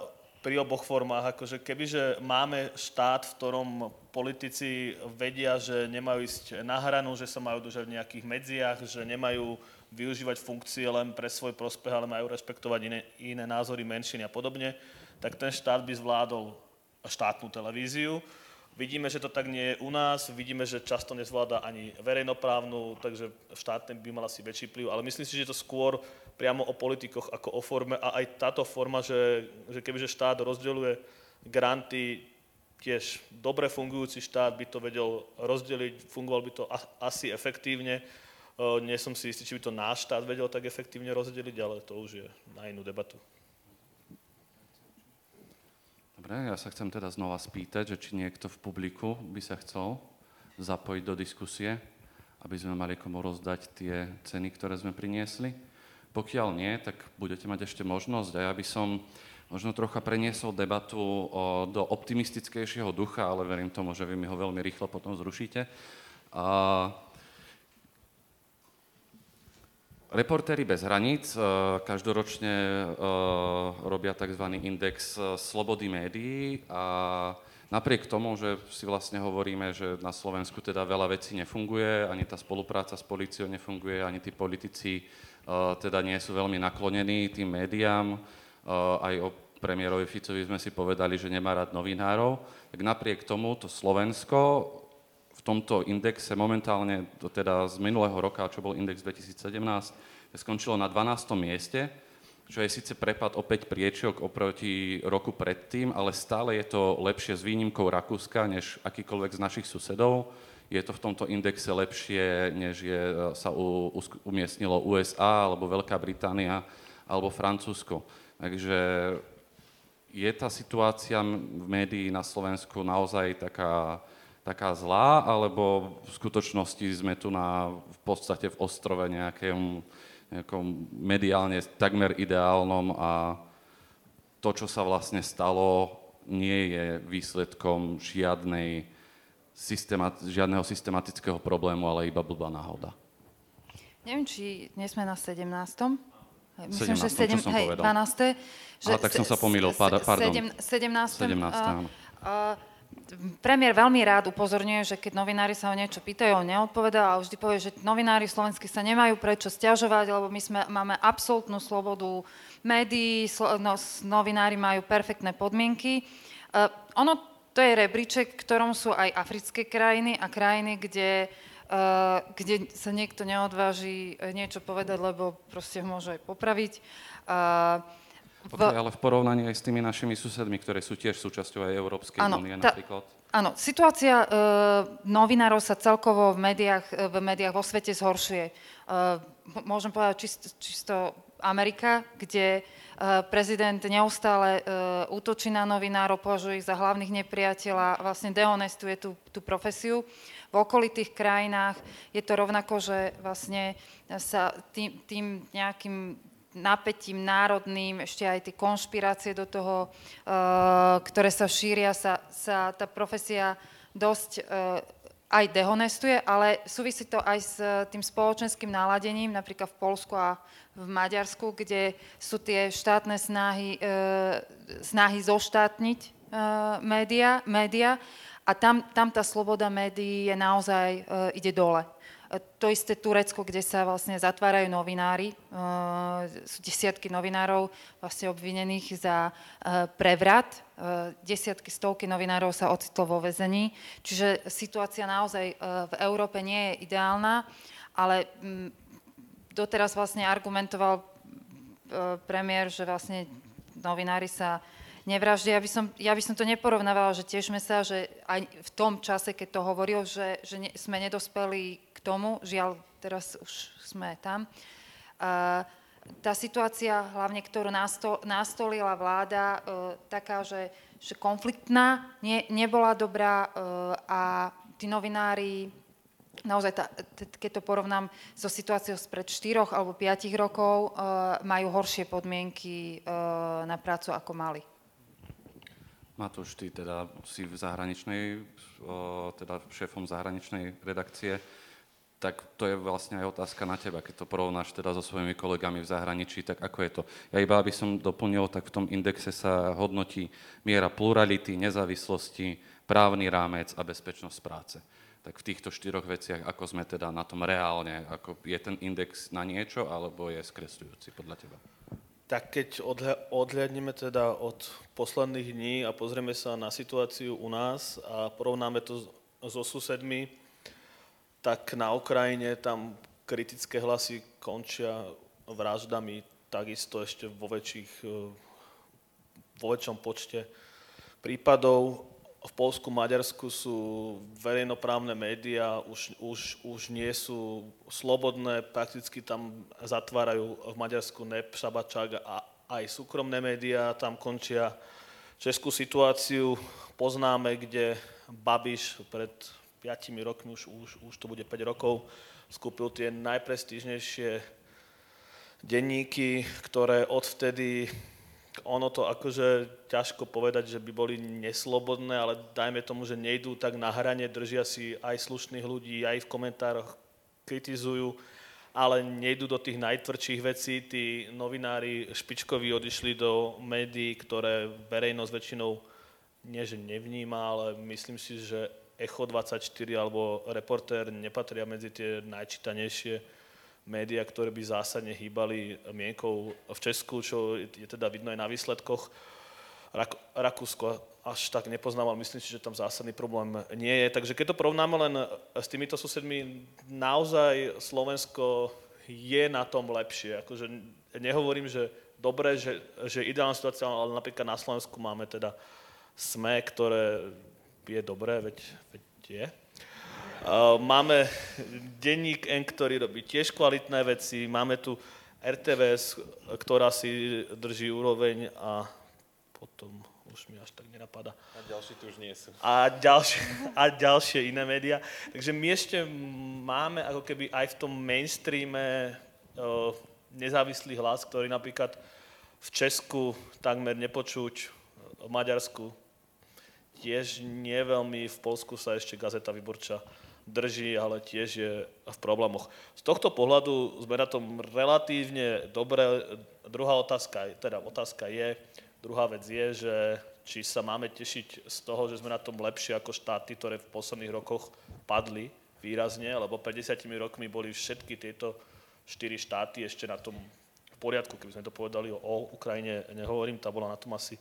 pri oboch formách. Akože kebyže máme štát, v ktorom politici vedia, že nemajú ísť na hranu, že sa majú držať v nejakých medziach, že nemajú využívať funkcie len pre svoj prospech, ale majú rešpektovať iné, iné názory menšiny a podobne, tak ten štát by zvládol štátnu televíziu. Vidíme, že to tak nie je u nás, vidíme, že často nezvláda ani verejnoprávnu, takže štátne by mal asi väčší vplyv, ale myslím si, že to skôr priamo o politikoch ako o forme a aj táto forma, že, že kebyže štát rozdeľuje granty, tiež dobre fungujúci štát by to vedel rozdeliť, fungoval by to asi efektívne. Nie som si istý, či by to náš štát vedel tak efektívne rozdeliť, ale to už je na inú debatu. Dobre, ja sa chcem teda znova spýtať, že či niekto v publiku by sa chcel zapojiť do diskusie, aby sme mali komu rozdať tie ceny, ktoré sme priniesli. Pokiaľ nie, tak budete mať ešte možnosť a ja by som možno trocha preniesol debatu o, do optimistickejšieho ducha, ale verím tomu, že vy mi ho veľmi rýchlo potom zrušíte. A, Reportéri bez hraníc každoročne robia tzv. index slobody médií a napriek tomu, že si vlastne hovoríme, že na Slovensku teda veľa vecí nefunguje, ani tá spolupráca s policiou nefunguje, ani tí politici teda nie sú veľmi naklonení tým médiám. Aj o premiérovi Ficovi sme si povedali, že nemá rád novinárov. Tak napriek tomu to Slovensko tomto indexe momentálne, teda z minulého roka, čo bol index 2017, skončilo na 12. mieste čo je síce prepad o 5 priečok oproti roku predtým, ale stále je to lepšie s výnimkou Rakúska, než akýkoľvek z našich susedov. Je to v tomto indexe lepšie, než je, sa u, u, umiestnilo USA, alebo Veľká Británia, alebo Francúzsko. Takže je tá situácia v médií na Slovensku naozaj taká, taká zlá, alebo v skutočnosti sme tu na, v podstate v ostrove nejakém, nejakom mediálne takmer ideálnom a to, čo sa vlastne stalo, nie je výsledkom žiadnej systemat, žiadneho systematického problému, ale iba blbá náhoda. Neviem, či nie sme na 17. Myslím, 17, že 7, čo som hej, povedal. 12. Že Ale tak som sa pomýlil, pardon. 17. 17, áno. Uh, premiér veľmi rád upozorňuje, že keď novinári sa o niečo pýtajú, on neodpovedá a vždy povie, že novinári slovenskí sa nemajú prečo stiažovať, lebo my sme, máme absolútnu slobodu médií, slo, no, novinári majú perfektné podmienky. Uh, ono to je rebríček, v ktorom sú aj africké krajiny a krajiny, kde uh, kde sa niekto neodváži eh, niečo povedať, lebo proste ho môže aj popraviť. Uh, v... Okay, ale v porovnaní aj s tými našimi susedmi, ktoré sú tiež súčasťou aj Európskej únie napríklad. Áno, situácia uh, novinárov sa celkovo v médiách, v médiách vo svete zhoršuje. Uh, môžem povedať čisto, čisto Amerika, kde uh, prezident neustále uh, útočí na novinárov, považuje ich za hlavných nepriateľa, vlastne dehonestuje tú, tú profesiu v okolitých krajinách. Je to rovnako, že vlastne sa tým, tým nejakým napätím národným, ešte aj tie konšpirácie do toho, uh, ktoré sa šíria, sa, sa tá profesia dosť uh, aj dehonestuje, ale súvisí to aj s tým spoločenským náladením, napríklad v Polsku a v Maďarsku, kde sú tie štátne snahy, snahy zoštátniť média, média a tam, tam tá sloboda médií je naozaj, ide dole. E, to isté Turecko, kde sa vlastne zatvárajú novinári, e, sú desiatky novinárov vlastne obvinených za prevrat, desiatky, stovky novinárov sa ocitlo vo vezení, čiže situácia naozaj v Európe nie je ideálna, ale mm, doteraz vlastne argumentoval premiér, že vlastne novinári sa nevraždia. Ja by, som, ja by som to neporovnávala, že tešme sa, že aj v tom čase, keď to hovoril, že, že ne, sme nedospeli tomu, žiaľ, teraz už sme tam. Tá situácia, hlavne ktorú nasto, nastolila vláda, uh, taká, že, že konfliktná, nie, nebola dobrá uh, a tí novinári, naozaj, tá, keď to porovnám so situáciou spred 4 alebo 5 rokov, uh, majú horšie podmienky na prácu, ako mali. Matúš, ty teda si v zahraničnej, teda šéfom zahraničnej redakcie, tak to je vlastne aj otázka na teba, keď to porovnáš teda so svojimi kolegami v zahraničí, tak ako je to? Ja iba aby som doplnil, tak v tom indexe sa hodnotí miera plurality, nezávislosti, právny rámec a bezpečnosť práce. Tak v týchto štyroch veciach, ako sme teda na tom reálne, ako je ten index na niečo, alebo je skresľujúci podľa teba? Tak keď odhľadneme teda od posledných dní a pozrieme sa na situáciu u nás a porovnáme to so susedmi, tak na Ukrajine tam kritické hlasy končia vraždami takisto ešte vo, väčších, vo väčšom počte prípadov v Polsku, Maďarsku sú verejnoprávne médiá, už, už, už nie sú slobodné, prakticky tam zatvárajú v Maďarsku NEP, Šabačák a aj súkromné médiá tam končia. Českú situáciu poznáme, kde Babiš pred 5 rokmi, už, už, už to bude 5 rokov, skúpil tie najprestížnejšie denníky, ktoré odvtedy ono to akože ťažko povedať, že by boli neslobodné, ale dajme tomu, že nejdú tak na hrane, držia si aj slušných ľudí, aj v komentároch kritizujú, ale nejdú do tých najtvrdších vecí. Tí novinári špičkoví odišli do médií, ktoré verejnosť väčšinou nie že nevníma, ale myslím si, že Echo 24 alebo Reportér nepatria medzi tie najčítanejšie médiá, ktoré by zásadne hýbali mienkou v Česku, čo je teda vidno aj na výsledkoch. Rak- Rakúsko až tak nepoznám, ale myslím si, že tam zásadný problém nie je. Takže keď to porovnáme len s týmito susedmi, naozaj Slovensko je na tom lepšie. Akože nehovorím, že dobré, že, že ideálna situácia, ale napríklad na Slovensku máme teda SME, ktoré je dobré, veď, veď je. Máme denník N, ktorý robí tiež kvalitné veci, máme tu RTVS, ktorá si drží úroveň a potom už mi až tak nenapadá. A ďalší tu už nie sú. A ďalšie, (laughs) a ďalšie iné médiá. Takže my ešte máme ako keby aj v tom mainstreame nezávislý hlas, ktorý napríklad v Česku takmer nepočuť, v Maďarsku tiež nie veľmi, v Polsku sa ešte Gazeta Vyborča drží, ale tiež je v problémoch. Z tohto pohľadu sme na tom relatívne dobre. Druhá otázka, teda otázka je, druhá vec je, že či sa máme tešiť z toho, že sme na tom lepšie ako štáty, ktoré v posledných rokoch padli výrazne, lebo pred desiatimi rokmi boli všetky tieto štyri štáty ešte na tom v poriadku, keby sme to povedali o Ukrajine, nehovorím, tá bola na tom asi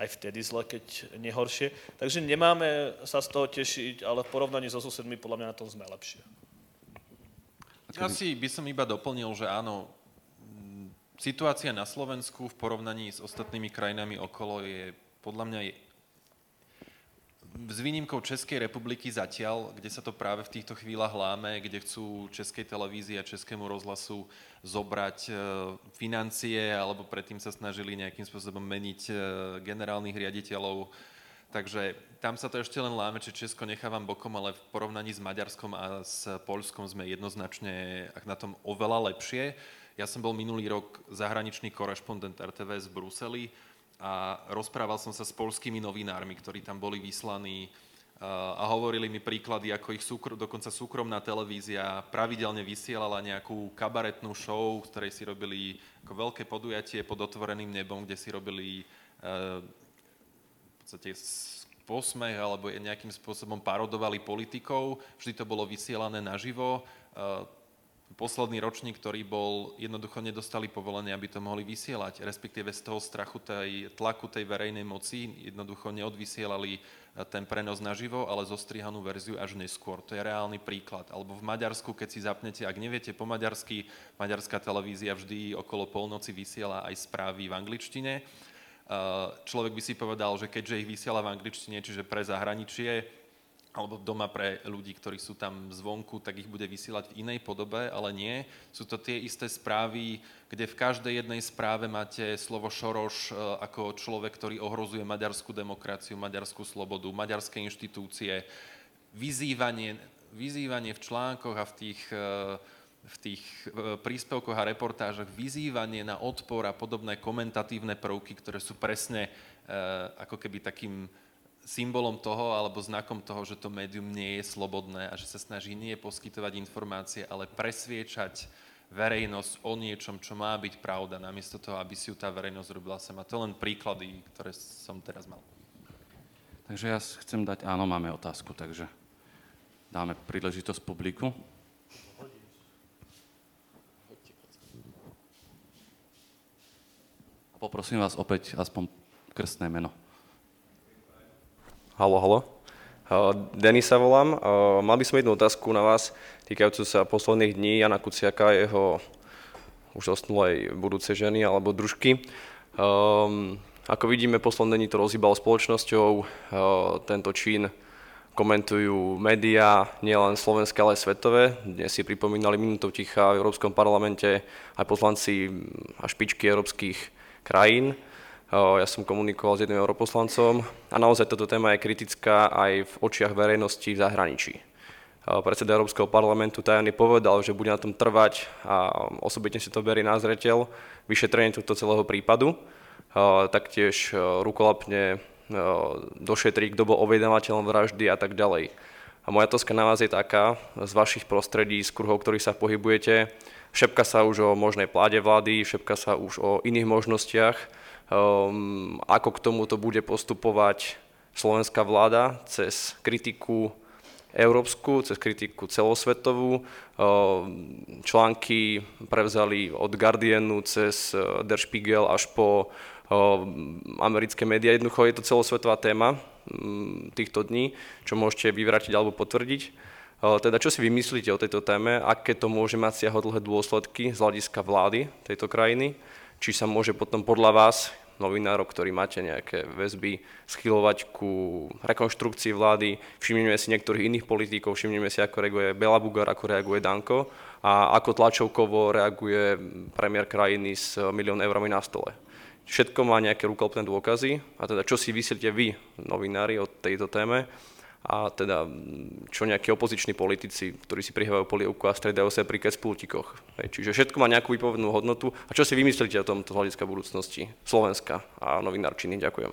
aj vtedy zle, keď nehoršie. Takže nemáme sa z toho tešiť, ale v porovnaní so susedmi podľa mňa na tom sme lepšie. Asi by som iba doplnil, že áno, situácia na Slovensku v porovnaní s ostatnými krajinami okolo je podľa mňa s výnimkou Českej republiky zatiaľ, kde sa to práve v týchto chvíľach láme, kde chcú Českej televízii a Českému rozhlasu zobrať e, financie, alebo predtým sa snažili nejakým spôsobom meniť e, generálnych riaditeľov. Takže tam sa to ešte len láme, či Česko nechávam bokom, ale v porovnaní s Maďarskom a s Polskom sme jednoznačne na tom oveľa lepšie. Ja som bol minulý rok zahraničný korešpondent RTVS v Bruseli, a rozprával som sa s polskými novinármi, ktorí tam boli vyslaní a hovorili mi príklady, ako ich súkr- dokonca súkromná televízia pravidelne vysielala nejakú kabaretnú show, v ktorej si robili ako veľké podujatie pod otvoreným nebom, kde si robili uh, v podstate posmech alebo nejakým spôsobom parodovali politikov. Vždy to bolo vysielané naživo. Uh, posledný ročník, ktorý bol, jednoducho nedostali povolenie, aby to mohli vysielať, respektíve z toho strachu tej tlaku tej verejnej moci jednoducho neodvysielali eh, ten prenos naživo, ale zostrihanú verziu až neskôr. To je reálny príklad. Alebo v Maďarsku, keď si zapnete, ak neviete po maďarsky, maďarská televízia vždy okolo polnoci vysiela aj správy v angličtine. Eh, človek by si povedal, že keďže ich vysiela v angličtine, čiže pre zahraničie, alebo doma pre ľudí, ktorí sú tam zvonku, tak ich bude vysielať v inej podobe, ale nie. Sú to tie isté správy, kde v každej jednej správe máte slovo Šoroš e, ako človek, ktorý ohrozuje maďarskú demokraciu, maďarskú slobodu, maďarské inštitúcie. Vyzývanie, vyzývanie v článkoch a v tých, e, v tých e, príspevkoch a reportážach, vyzývanie na odpor a podobné komentatívne prvky, ktoré sú presne ako keby takým symbolom toho alebo znakom toho, že to médium nie je slobodné a že sa snaží nie poskytovať informácie, ale presviečať verejnosť o niečom, čo má byť pravda, namiesto toho, aby si ju tá verejnosť robila sama. To len príklady, ktoré som teraz mal. Takže ja chcem dať, áno, máme otázku, takže dáme príležitosť publiku. Poprosím vás opäť aspoň krstné meno. Halo, halo. Denis sa volám. Mal by som jednu otázku na vás, týkajúcu sa posledných dní Jana Kuciaka a jeho už osnulej budúcej ženy alebo družky. Ako vidíme, posledné dní to rozhýbalo spoločnosťou. Tento čin komentujú médiá, nielen slovenské, ale aj svetové. Dnes si pripomínali minútu ticha v Európskom parlamente aj poslanci a špičky európskych krajín. Ja som komunikoval s jedným europoslancom a naozaj táto téma je kritická aj v očiach verejnosti v zahraničí. Predseda Európskeho parlamentu Tajany povedal, že bude na tom trvať a osobitne si to berie na zreteľ vyšetrenie tohto celého prípadu. Taktiež rukolapne došetrí, kto bol objednávateľom vraždy a tak ďalej. A moja otázka na vás je taká, z vašich prostredí, z kruhov, ktorých sa pohybujete, šepka sa už o možnej pláde vlády, šepka sa už o iných možnostiach, um, ako k tomuto bude postupovať slovenská vláda cez kritiku európsku, cez kritiku celosvetovú. Ehm, články prevzali od Guardianu cez eh, Der Spiegel až po ehm, americké médiá. Jednoducho je to celosvetová téma mm, týchto dní, čo môžete vyvratiť alebo potvrdiť. Teda čo si vymyslíte o tejto téme, aké to môže mať siahodlhé dôsledky z hľadiska vlády tejto krajiny či sa môže potom podľa vás, novinárov, ktorí máte nejaké väzby, schylovať ku rekonštrukcii vlády, všimneme si niektorých iných politikov, všimneme si, ako reaguje Bela Bugar, ako reaguje Danko a ako tlačovkovo reaguje premiér krajiny s milión eurami na stole. Všetko má nejaké rukolpné dôkazy a teda čo si vysielite vy, novinári, o tejto téme a teda čo nejakí opoziční politici, ktorí si prihrávajú polievku a stredajú sa pri kecpultikoch. Čiže všetko má nejakú výpovednú hodnotu. A čo si vymyslíte o tomto hľadiska budúcnosti Slovenska a novinárčiny? Ďakujem.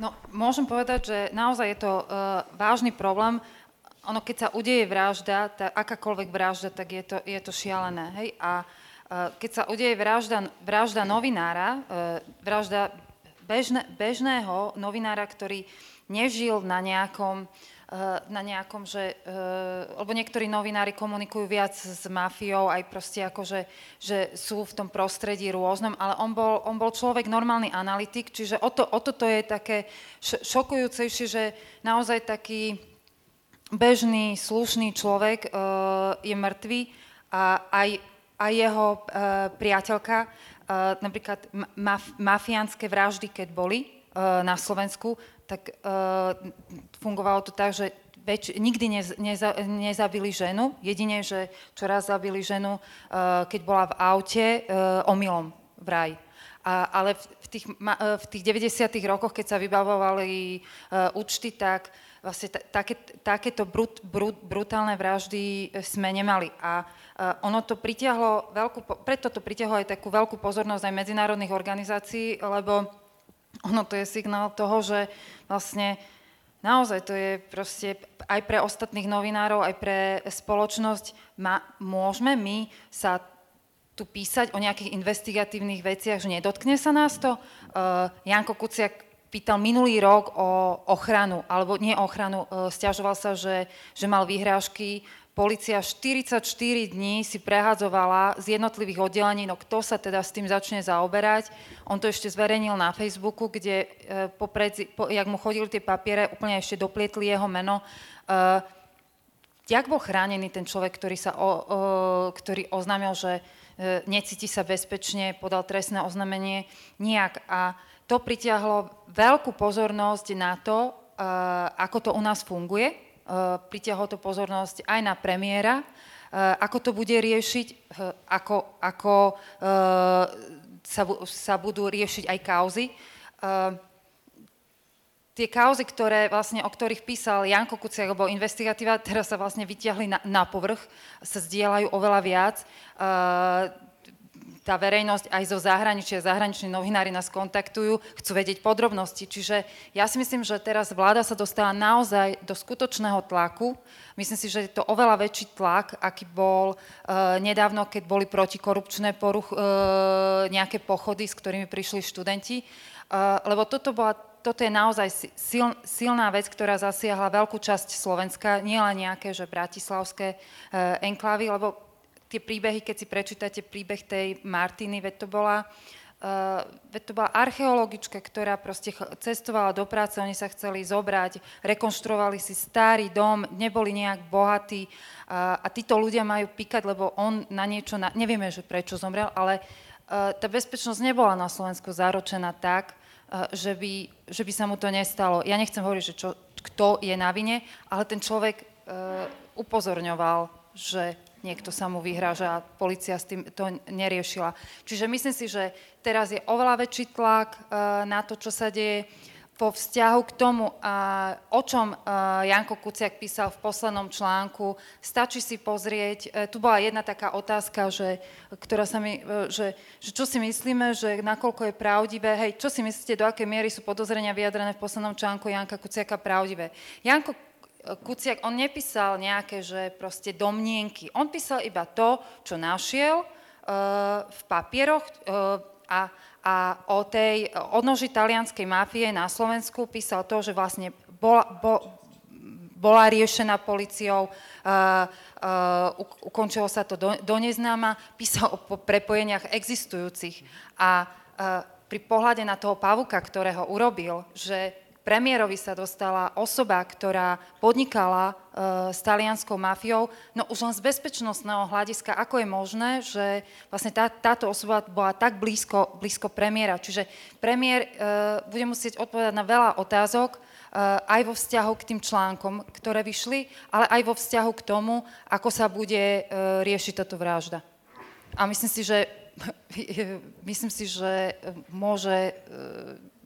No, môžem povedať, že naozaj je to uh, vážny problém. Ono, keď sa udeje vražda, tá, akákoľvek vražda, tak je to, je to šialené. Hej? A uh, keď sa udeje vražda, vražda novinára, uh, vražda bežne, bežného novinára, ktorý nežil na nejakom, eh, na nejakom, že, eh, lebo niektorí novinári komunikujú viac s mafiou, aj proste ako, že, že sú v tom prostredí rôznom, ale on bol, on bol človek normálny analytik, čiže o, to, o toto je také šokujúcejšie, že naozaj taký bežný, slušný človek uh, je mŕtvý a aj, aj jeho priateľka, uh, napríklad maf, mafiánske vraždy, keď boli uh, na Slovensku, tak uh, fungovalo to tak, že väč- nikdy nez- neza- nezabili ženu, jedine, že čo zabili ženu, uh, keď bola v aute, uh, omylom vraj. A, ale v, v, tých, v tých 90. rokoch, keď sa vybavovali uh, účty, tak vlastne t- také, takéto brut, brut, brutálne vraždy sme nemali. A uh, ono to pritiahlo veľkú, preto to pritiahlo aj takú veľkú pozornosť aj medzinárodných organizácií, lebo ono to je signál toho, že vlastne naozaj to je proste aj pre ostatných novinárov, aj pre spoločnosť, ma, môžeme my sa tu písať o nejakých investigatívnych veciach, že nedotkne sa nás to. Uh, Janko Kuciak pýtal minulý rok o ochranu, alebo nie ochranu, uh, stiažoval sa, že, že mal výhrážky Polícia 44 dní si prehádzovala z jednotlivých oddelení, no kto sa teda s tým začne zaoberať. On to ešte zverejnil na Facebooku, kde e, popred, po, jak mu chodili tie papiere, úplne ešte doplietli jeho meno. Uh, jak bol chránený ten človek, ktorý, sa o, o, ktorý oznámil, že e, necíti sa bezpečne, podal trestné oznámenie? Nijak. A to pritiahlo veľkú pozornosť na to, uh, ako to u nás funguje pritiahlo to pozornosť aj na premiéra, eh, ako to bude riešiť, eh, ako, ako sa, sa budú riešiť aj kauzy. Tie kauzy, ktoré, vlastne, o ktorých písal Janko Kuciak, alebo investigatíva, teraz sa vlastne vyťahli na, na povrch, sa zdieľajú oveľa viac tá verejnosť aj zo zahraničia, zahraniční novinári nás kontaktujú, chcú vedieť podrobnosti. Čiže ja si myslím, že teraz vláda sa dostala naozaj do skutočného tlaku. Myslím si, že je to oveľa väčší tlak, aký bol uh, nedávno, keď boli protikorupčné poruch, uh, nejaké pochody, s ktorými prišli študenti. Uh, lebo toto bola toto je naozaj sil, silná vec, ktorá zasiahla veľkú časť Slovenska, nielen nejaké, že bratislavské e, enklávy, lebo tie príbehy, keď si prečítate príbeh tej Martiny, veď to bola, uh, to bola archeologička, ktorá proste cestovala do práce, oni sa chceli zobrať, rekonštruovali si starý dom, neboli nejak bohatí uh, a títo ľudia majú píkať, lebo on na niečo, na, nevieme, že prečo zomrel, ale uh, tá bezpečnosť nebola na Slovensku zaročená tak, uh, že, by, že by sa mu to nestalo. Ja nechcem hovoriť, že čo, kto je na vine, ale ten človek uh, upozorňoval, že niekto sa mu vyhráža a policia s tým to neriešila. Čiže myslím si, že teraz je oveľa väčší tlak uh, na to, čo sa deje vo vzťahu k tomu, o čom uh, Janko Kuciak písal v poslednom článku. Stačí si pozrieť, uh, tu bola jedna taká otázka, že, ktorá sa mi, že, že čo si myslíme, že nakoľko je pravdivé, hej, čo si myslíte, do akej miery sú podozrenia vyjadrené v poslednom článku Janka Kuciaka pravdivé. Janko Kuciak, on nepísal nejaké, že proste domnienky. On písal iba to, čo našiel uh, v papieroch uh, a, a o tej odnoži talianskej mafie na Slovensku písal to, že vlastne bola, bo, bola riešená policiou, uh, uh, ukončilo sa to do, do neznáma, písal o prepojeniach existujúcich. A uh, pri pohľade na toho pavuka, ktorého urobil, že premiérovi sa dostala osoba, ktorá podnikala uh, s talianskou mafiou, no už len z bezpečnostného hľadiska, ako je možné, že vlastne tá, táto osoba bola tak blízko, blízko premiéra. Čiže premiér uh, bude musieť odpovedať na veľa otázok, uh, aj vo vzťahu k tým článkom, ktoré vyšli, ale aj vo vzťahu k tomu, ako sa bude uh, riešiť táto vražda. A myslím si, že (laughs) myslím si, že môže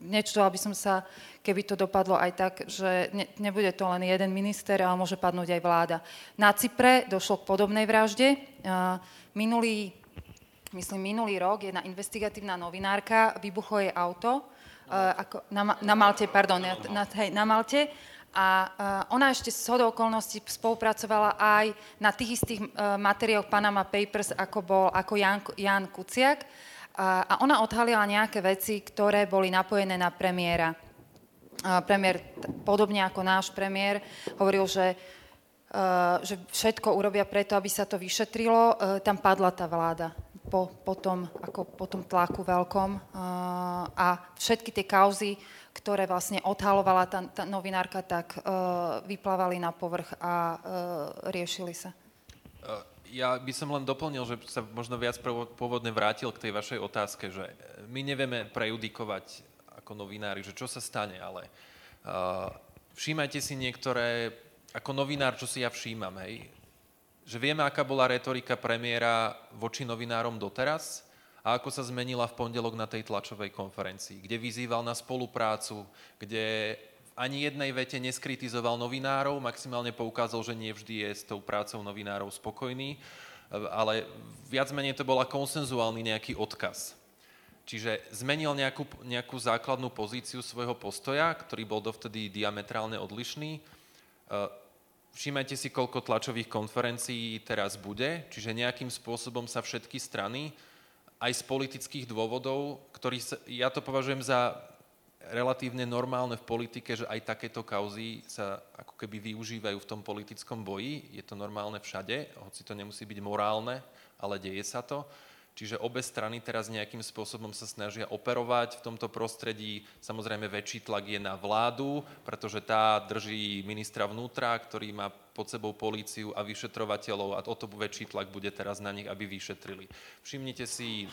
niečo, aby som sa, keby to dopadlo aj tak, že ne, nebude to len jeden minister, ale môže padnúť aj vláda. Na Cypre došlo k podobnej vražde. Minulý, myslím, minulý rok jedna investigatívna novinárka, vybuchlo jej auto, ako, na, na Malte, pardon, na, hej, na Malte, a ona ešte s hodou okolností spolupracovala aj na tých istých materiáloch Panama Papers, ako bol ako Jan, Jan Kuciak a ona odhalila nejaké veci, ktoré boli napojené na premiéra. Premiér, podobne ako náš premiér, hovoril, že, že všetko urobia preto, aby sa to vyšetrilo. Tam padla tá vláda po, po, tom, ako po tom tlaku veľkom a všetky tie kauzy, ktoré vlastne odhalovala tá, tá novinárka, tak vyplávali na povrch a riešili sa ja by som len doplnil, že sa možno viac pôvodne vrátil k tej vašej otázke, že my nevieme prejudikovať ako novinári, že čo sa stane, ale uh, všímajte si niektoré, ako novinár, čo si ja všímam, hej, že vieme, aká bola retorika premiéra voči novinárom doteraz a ako sa zmenila v pondelok na tej tlačovej konferencii, kde vyzýval na spoluprácu, kde ani jednej vete neskritizoval novinárov, maximálne poukázal, že nie vždy je s tou prácou novinárov spokojný, ale viac menej to bola konsenzuálny nejaký odkaz. Čiže zmenil nejakú, nejakú základnú pozíciu svojho postoja, ktorý bol dovtedy diametrálne odlišný. E, všímajte si, koľko tlačových konferencií teraz bude, čiže nejakým spôsobom sa všetky strany, aj z politických dôvodov, ktorý sa, ja to považujem za relatívne normálne v politike, že aj takéto kauzy sa ako keby využívajú v tom politickom boji. Je to normálne všade, hoci to nemusí byť morálne, ale deje sa to. Čiže obe strany teraz nejakým spôsobom sa snažia operovať v tomto prostredí. Samozrejme väčší tlak je na vládu, pretože tá drží ministra vnútra, ktorý má pod sebou políciu a vyšetrovateľov a o to väčší tlak bude teraz na nich, aby vyšetrili. Všimnite si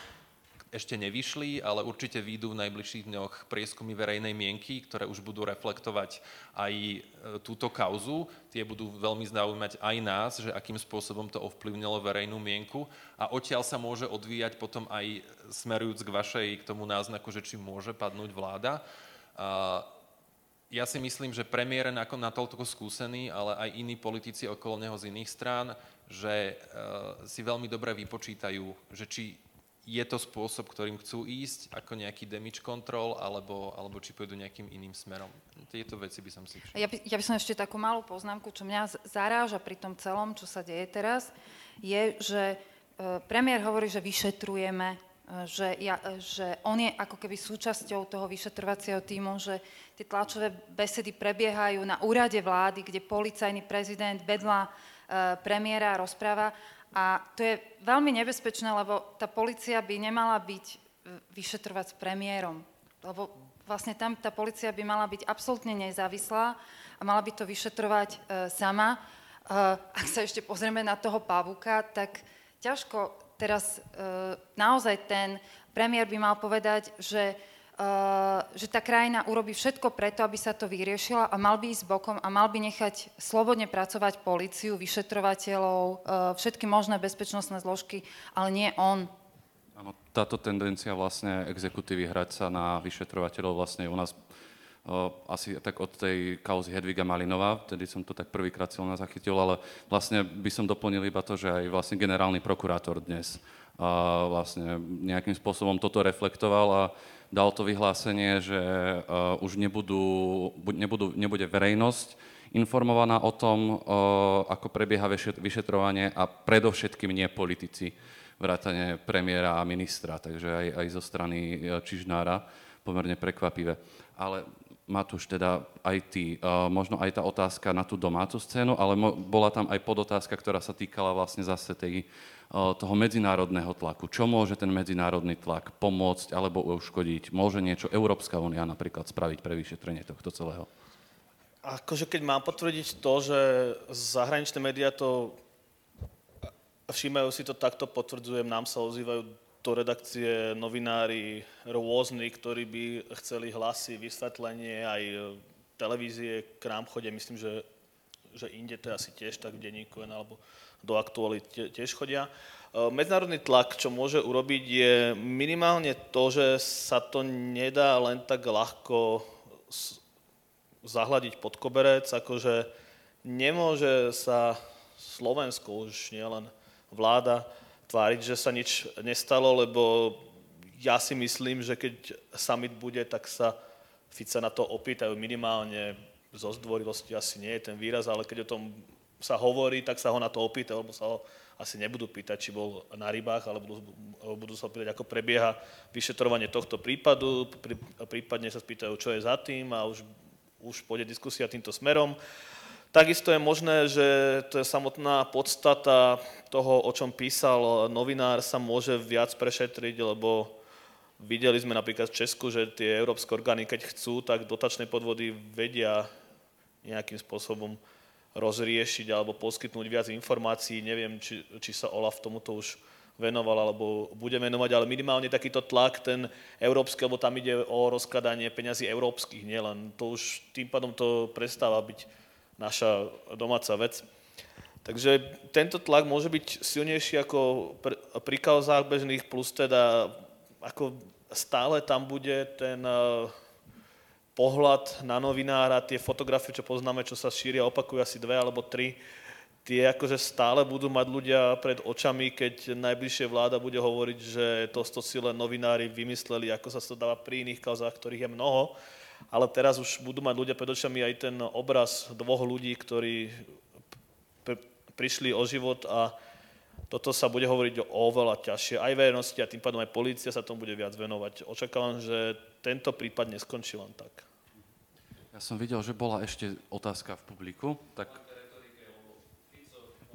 ešte nevyšli, ale určite výjdu v najbližších dňoch prieskumy verejnej mienky, ktoré už budú reflektovať aj e, túto kauzu. Tie budú veľmi zaujímať aj nás, že akým spôsobom to ovplyvnilo verejnú mienku a odtiaľ sa môže odvíjať potom aj smerujúc k vašej, k tomu náznaku, že či môže padnúť vláda. Ja si myslím, že premiér je natoľko skúsený, ale aj iní politici okolo neho z iných strán, že e, si veľmi dobre vypočítajú, že či je to spôsob, ktorým chcú ísť, ako nejaký damage control, alebo, alebo či pôjdu nejakým iným smerom. Tieto veci by som si všimol. Ja by, ja by som ešte takú malú poznámku, čo mňa zaráža pri tom celom, čo sa deje teraz, je, že e, premiér hovorí, že vyšetrujeme, e, že, ja, e, že on je ako keby súčasťou toho vyšetrovacieho týmu, že tie tlačové besedy prebiehajú na úrade vlády, kde policajný prezident vedľa premiéra rozpráva a to je veľmi nebezpečné, lebo tá policia by nemala byť e, vyšetrovať s premiérom. Lebo vlastne tam tá policia by mala byť absolútne nezávislá a mala by to vyšetrovať e, sama. E, ak sa ešte pozrieme na toho pavúka, tak ťažko teraz e, naozaj ten premiér by mal povedať, že že tá krajina urobí všetko preto, aby sa to vyriešila a mal by ísť bokom a mal by nechať slobodne pracovať policiu, vyšetrovateľov, eh, všetky možné bezpečnostné zložky, ale nie on. Áno, táto tendencia vlastne exekutívy hrať sa na vyšetrovateľov vlastne u nás uh, asi tak od tej kauzy Hedviga Malinová, vtedy som to tak prvýkrát silno zachytil, ale vlastne by som doplnil iba to, že aj vlastne generálny prokurátor dnes vlastne nejakým spôsobom toto reflektoval a dal to vyhlásenie, že uh, už nebudú, nebudú, nebude verejnosť informovaná o tom, uh, ako prebieha vyšetrovanie a predovšetkým nie politici, vrátane premiéra a ministra, takže aj, aj zo strany uh, Čižnára, pomerne prekvapivé. Ale Matúš, teda aj ty, možno aj tá otázka na tú domácu scénu, ale bola tam aj podotázka, ktorá sa týkala vlastne zase tej, uh, toho medzinárodného tlaku. Čo môže ten medzinárodný tlak pomôcť alebo uškodiť? Môže niečo Európska únia napríklad spraviť pre vyšetrenie tohto celého? Akože keď mám potvrdiť to, že zahraničné médiá to všímajú si to takto, potvrdzujem, nám sa ozývajú do redakcie novinári rôzni, ktorí by chceli hlasy, vysvetlenie, aj e, televízie k nám chodia, myslím, že, že inde to asi tiež tak v denníku alebo do aktuality tiež chodia. E, medzinárodný tlak, čo môže urobiť, je minimálne to, že sa to nedá len tak ľahko zahľadiť pod koberec, akože nemôže sa Slovensko už nielen vláda tváriť, že sa nič nestalo, lebo ja si myslím, že keď summit bude, tak sa Fica na to opýtajú minimálne zo zdvorilosti asi nie je ten výraz, ale keď o tom sa hovorí, tak sa ho na to opýta, lebo sa ho asi nebudú pýtať, či bol na rybách, ale budú, budú sa pýtať, ako prebieha vyšetrovanie tohto prípadu, prípadne sa spýtajú, čo je za tým a už, už pôjde diskusia týmto smerom. Takisto je možné, že to je samotná podstata toho, o čom písal novinár, sa môže viac prešetriť, lebo videli sme napríklad v Česku, že tie európske orgány, keď chcú, tak dotačné podvody vedia nejakým spôsobom rozriešiť alebo poskytnúť viac informácií. Neviem, či, či sa Olaf tomuto už venoval alebo bude venovať, ale minimálne takýto tlak, ten európsky, lebo tam ide o rozkladanie peňazí európskych, nielen. To už tým pádom to prestáva byť naša domáca vec. Takže tento tlak môže byť silnejší ako pri kauzách bežných, plus teda ako stále tam bude ten eh, pohľad na novinára, tie fotografie, čo poznáme, čo sa šíria, opakujú asi dve alebo tri, tie akože stále budú mať ľudia pred očami, keď najbližšie vláda bude hovoriť, že to si len novinári vymysleli, ako sa to dáva pri iných kauzách, ktorých je mnoho ale teraz už budú mať ľudia pred očami aj ten obraz dvoch ľudí, ktorí pr- prišli o život a toto sa bude hovoriť o oveľa ťažšie. Aj verejnosti a tým pádom aj policia sa tomu bude viac venovať. Očakávam, že tento prípad neskončí len tak. Ja som videl, že bola ešte otázka v publiku, tak...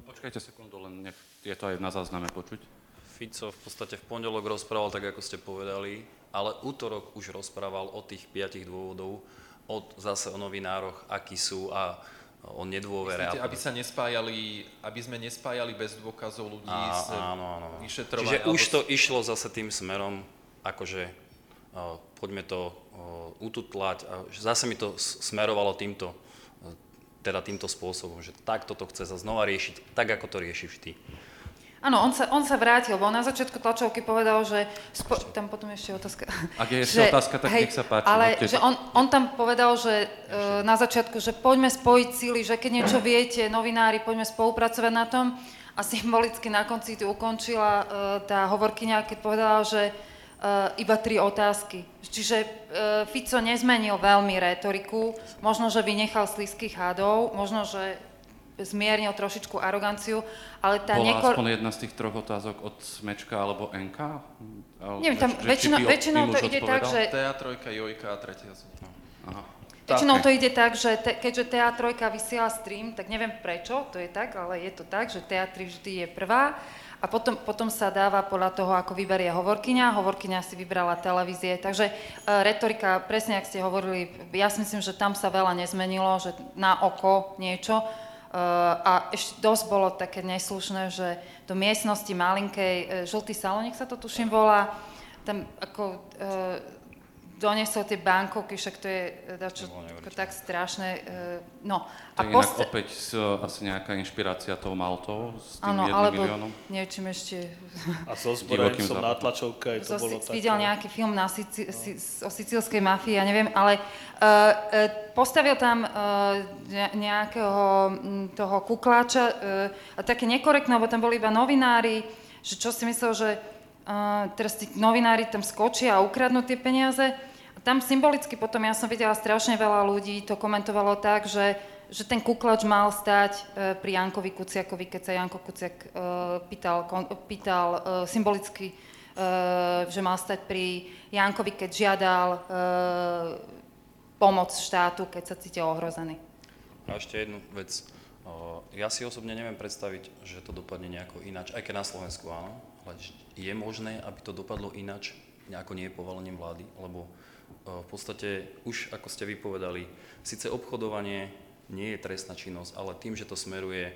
Počkajte sekundu, len nech je to aj na zázname počuť. Fico v podstate v pondelok rozprával tak, ako ste povedali, ale útorok už rozprával o tých piatich dôvodov, od zase o novinároch, akí sú a o nedôvere. Myslíte, aby sa nespájali, aby sme nespájali bez dôkazov ľudí a, s áno, áno. vyšetrovaním? Čiže už to išlo zase tým smerom, akože uh, poďme to uh, ututlať. A zase mi to smerovalo týmto, uh, teda týmto spôsobom, že takto to chce sa znova riešiť, tak ako to riešiš ty. Áno, on sa, on sa vrátil, bo na začiatku tlačovky povedal, že... Spo, tam potom ešte otázka. Ak je (laughs) ešte že, otázka, tak hej, nech sa páči. Ale že on, on tam povedal, že uh, na začiatku, že poďme spojiť síly, že keď niečo viete, novinári, poďme spolupracovať na tom. A symbolicky na konci tu ukončila uh, tá hovorkyňa, keď povedala, že uh, iba tri otázky. Čiže uh, Fico nezmenil veľmi retoriku, možno, že vynechal slízkych hádov, možno, že zmiernil trošičku aroganciu, ale tá Bola nekor... aspoň jedna z tých troch otázok od Smečka alebo NK? Ale, Neviem, tam že, väčšinou, väčšinou to ide tak, že... TA, trojka, Jojka a tretia. No. Aha. Väčšinou to ide tak, že te, keďže TA3 vysiela stream, tak neviem prečo, to je tak, ale je to tak, že TA3 vždy je prvá a potom, potom sa dáva podľa toho, ako vyberie hovorkyňa. Hovorkyňa si vybrala televízie. Takže e, retorika, presne ak ste hovorili, ja si myslím, že tam sa veľa nezmenilo, že na oko niečo. A ešte dosť bolo také neslušné, že do miestnosti malinkej, eh, žltý salonik sa to tuším volá, tam ako eh, donesol tie bankovky, však to je dačo, ako tak strašné. No, a to post... opäť uh, asi nejaká inšpirácia tou Maltou s tým ano, alebo miliónom? niečím ešte... A so zbrojencom na tlačovke to so, bolo také... Videl nejaký film na Sici- si, o sicílskej mafii, ja neviem, ale uh, uh, postavil tam uh, nejakého m, toho kukláča uh, a také nekorektné, lebo tam boli iba novinári, že čo si myslel, že uh, teraz tí novinári tam skočia a ukradnú tie peniaze tam symbolicky potom ja som videla strašne veľa ľudí, to komentovalo tak, že, že ten kuklač mal stať e, pri Jankovi Kuciakovi, keď sa Janko Kuciak e, pýtal, pýtal e, symbolicky, že mal stať pri Jankovi, keď žiadal pomoc štátu, keď sa cítia ohrození. A ešte jednu vec. Ja si osobne neviem predstaviť, že to dopadne nejako ináč, aj keď na Slovensku áno, ale je možné, aby to dopadlo ináč, nejako nie povalením vlády, lebo v podstate už, ako ste vypovedali, síce obchodovanie nie je trestná činnosť, ale tým, že to smeruje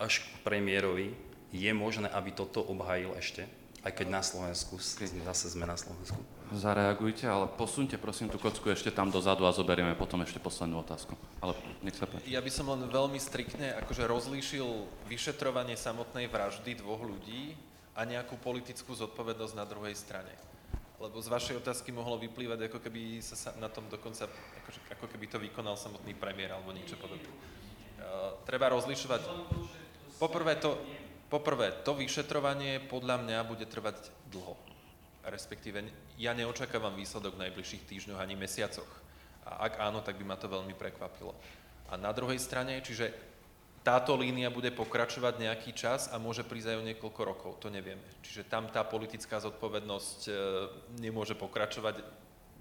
až k premiérovi, je možné, aby toto obhajil ešte, aj keď na Slovensku, zase sme na Slovensku. Zareagujte, ale posunte prosím tú kocku ešte tam dozadu a zoberieme potom ešte poslednú otázku. Ale nech sa páči. Ja by som len veľmi striktne akože rozlíšil vyšetrovanie samotnej vraždy dvoch ľudí a nejakú politickú zodpovednosť na druhej strane. Lebo z vašej otázky mohlo vyplývať, ako keby sa na tom dokonca, akože, ako keby to vykonal samotný premiér alebo niečo podobné. Uh, treba rozlišovať. Poprvé to, poprvé, to vyšetrovanie podľa mňa bude trvať dlho. Respektíve, ja neočakávam výsledok v najbližších týždňoch ani mesiacoch. A ak áno, tak by ma to veľmi prekvapilo. A na druhej strane, čiže táto línia bude pokračovať nejaký čas a môže prísť aj o niekoľko rokov, to nevieme. Čiže tam tá politická zodpovednosť e, nemôže pokračovať,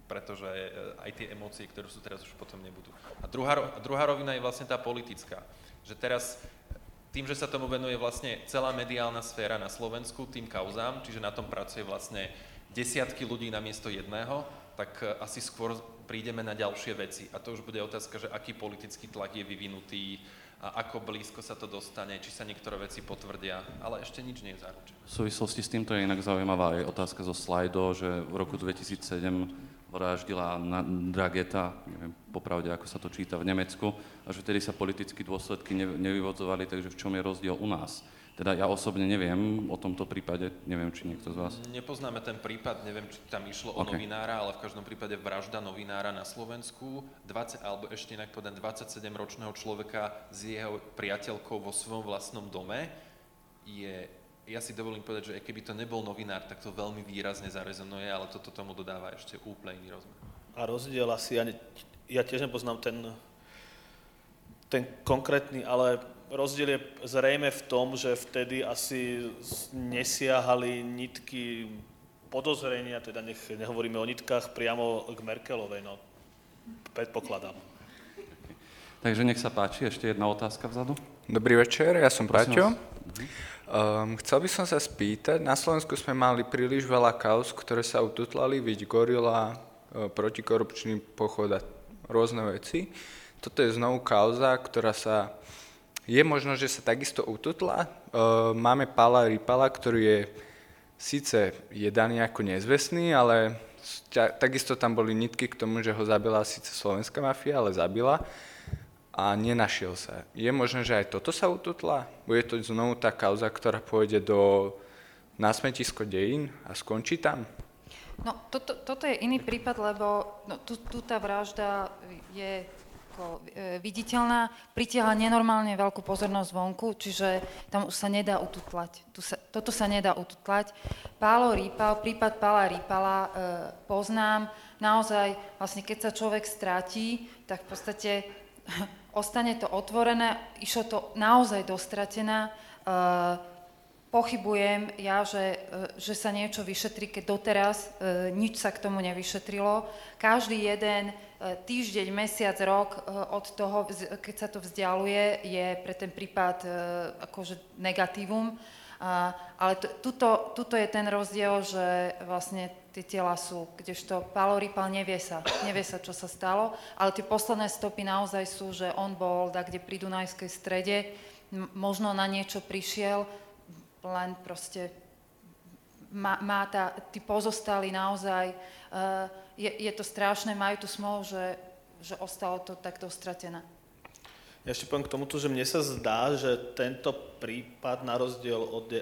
pretože e, aj tie emócie, ktoré sú teraz, už potom nebudú. A druhá, druhá rovina je vlastne tá politická. Že teraz tým, že sa tomu venuje vlastne celá mediálna sféra na Slovensku, tým kauzám, čiže na tom pracuje vlastne desiatky ľudí na miesto jedného, tak e, asi skôr prídeme na ďalšie veci. A to už bude otázka, že aký politický tlak je vyvinutý, a ako blízko sa to dostane, či sa niektoré veci potvrdia, ale ešte nič nie je zaručené. V súvislosti s týmto je inak zaujímavá aj otázka zo slajdo, že v roku 2007 vraždila Drageta, neviem popravde, ako sa to číta v Nemecku, a že vtedy sa politické dôsledky ne, nevyvodzovali, takže v čom je rozdiel u nás? Teda ja osobne neviem o tomto prípade, neviem, či niekto z vás. Nepoznáme ten prípad, neviem, či tam išlo o OK. novinára, ale v každom prípade vražda novinára na Slovensku, 20, alebo ešte inak povedať 27-ročného človeka s jeho priateľkou vo svojom vlastnom dome, je, ja si dovolím povedať, že keby to nebol novinár, tak to veľmi výrazne zarezonuje, ale toto tomu dodáva ešte úplne iný rozmer. A rozdiel asi, ja, ne, ja tiež nepoznám ten, ten konkrétny, ale rozdiel je zrejme v tom, že vtedy asi nesiahali nitky podozrenia, teda nech nehovoríme o nitkách, priamo k Merkelovej, no predpokladám. Takže nech sa páči, ešte jedna otázka vzadu. Dobrý večer, ja som Prosím Paťo. Um, chcel by som sa spýtať, na Slovensku sme mali príliš veľa kauz, ktoré sa ututlali, byť gorila, e, protikorupčný pochod a rôzne veci. Toto je znovu kauza, ktorá sa... Je možno, že sa takisto ututla. Uh, máme Pala Ripala, ktorý je síce je ako nezvestný, ale takisto tam boli nitky k tomu, že ho zabila síce slovenská mafia, ale zabila a nenašiel sa. Je možné, že aj toto sa ututla? Bude to znovu tá kauza, ktorá pôjde do na smetisko dejín a skončí tam? No, toto, toto je iný prípad, lebo no, tu, tu tá vražda je ako, e, viditeľná, pritiahla nenormálne veľkú pozornosť vonku, čiže tam už sa nedá ututlať. Tu sa, toto sa nedá ututlať. Pálo Rýpal, prípad Pála Rýpala e, poznám. Naozaj, vlastne keď sa človek stratí, tak v podstate (laughs) ostane to otvorené, išlo to naozaj dostratená. E, Pochybujem ja, že, e, že sa niečo vyšetrí, keď doteraz e, nič sa k tomu nevyšetrilo. Každý jeden týždeň, mesiac, rok e, od toho, keď sa to vzdialuje, je pre ten prípad e, akože negatívum. Ale tuto, je ten rozdiel, že vlastne tie tela sú, kdežto Pálo Rýpal nevie sa, nevie sa, čo sa stalo, ale tie posledné stopy naozaj sú, že on bol tak, kde pri Dunajskej strede, možno na niečo prišiel, len proste má, má tá, tí pozostali naozaj, uh, je, je to strašné, majú tú smolu, že, že ostalo to tak dostratené. Ja ešte poviem k tomuto, že mne sa zdá, že tento prípad na rozdiel od,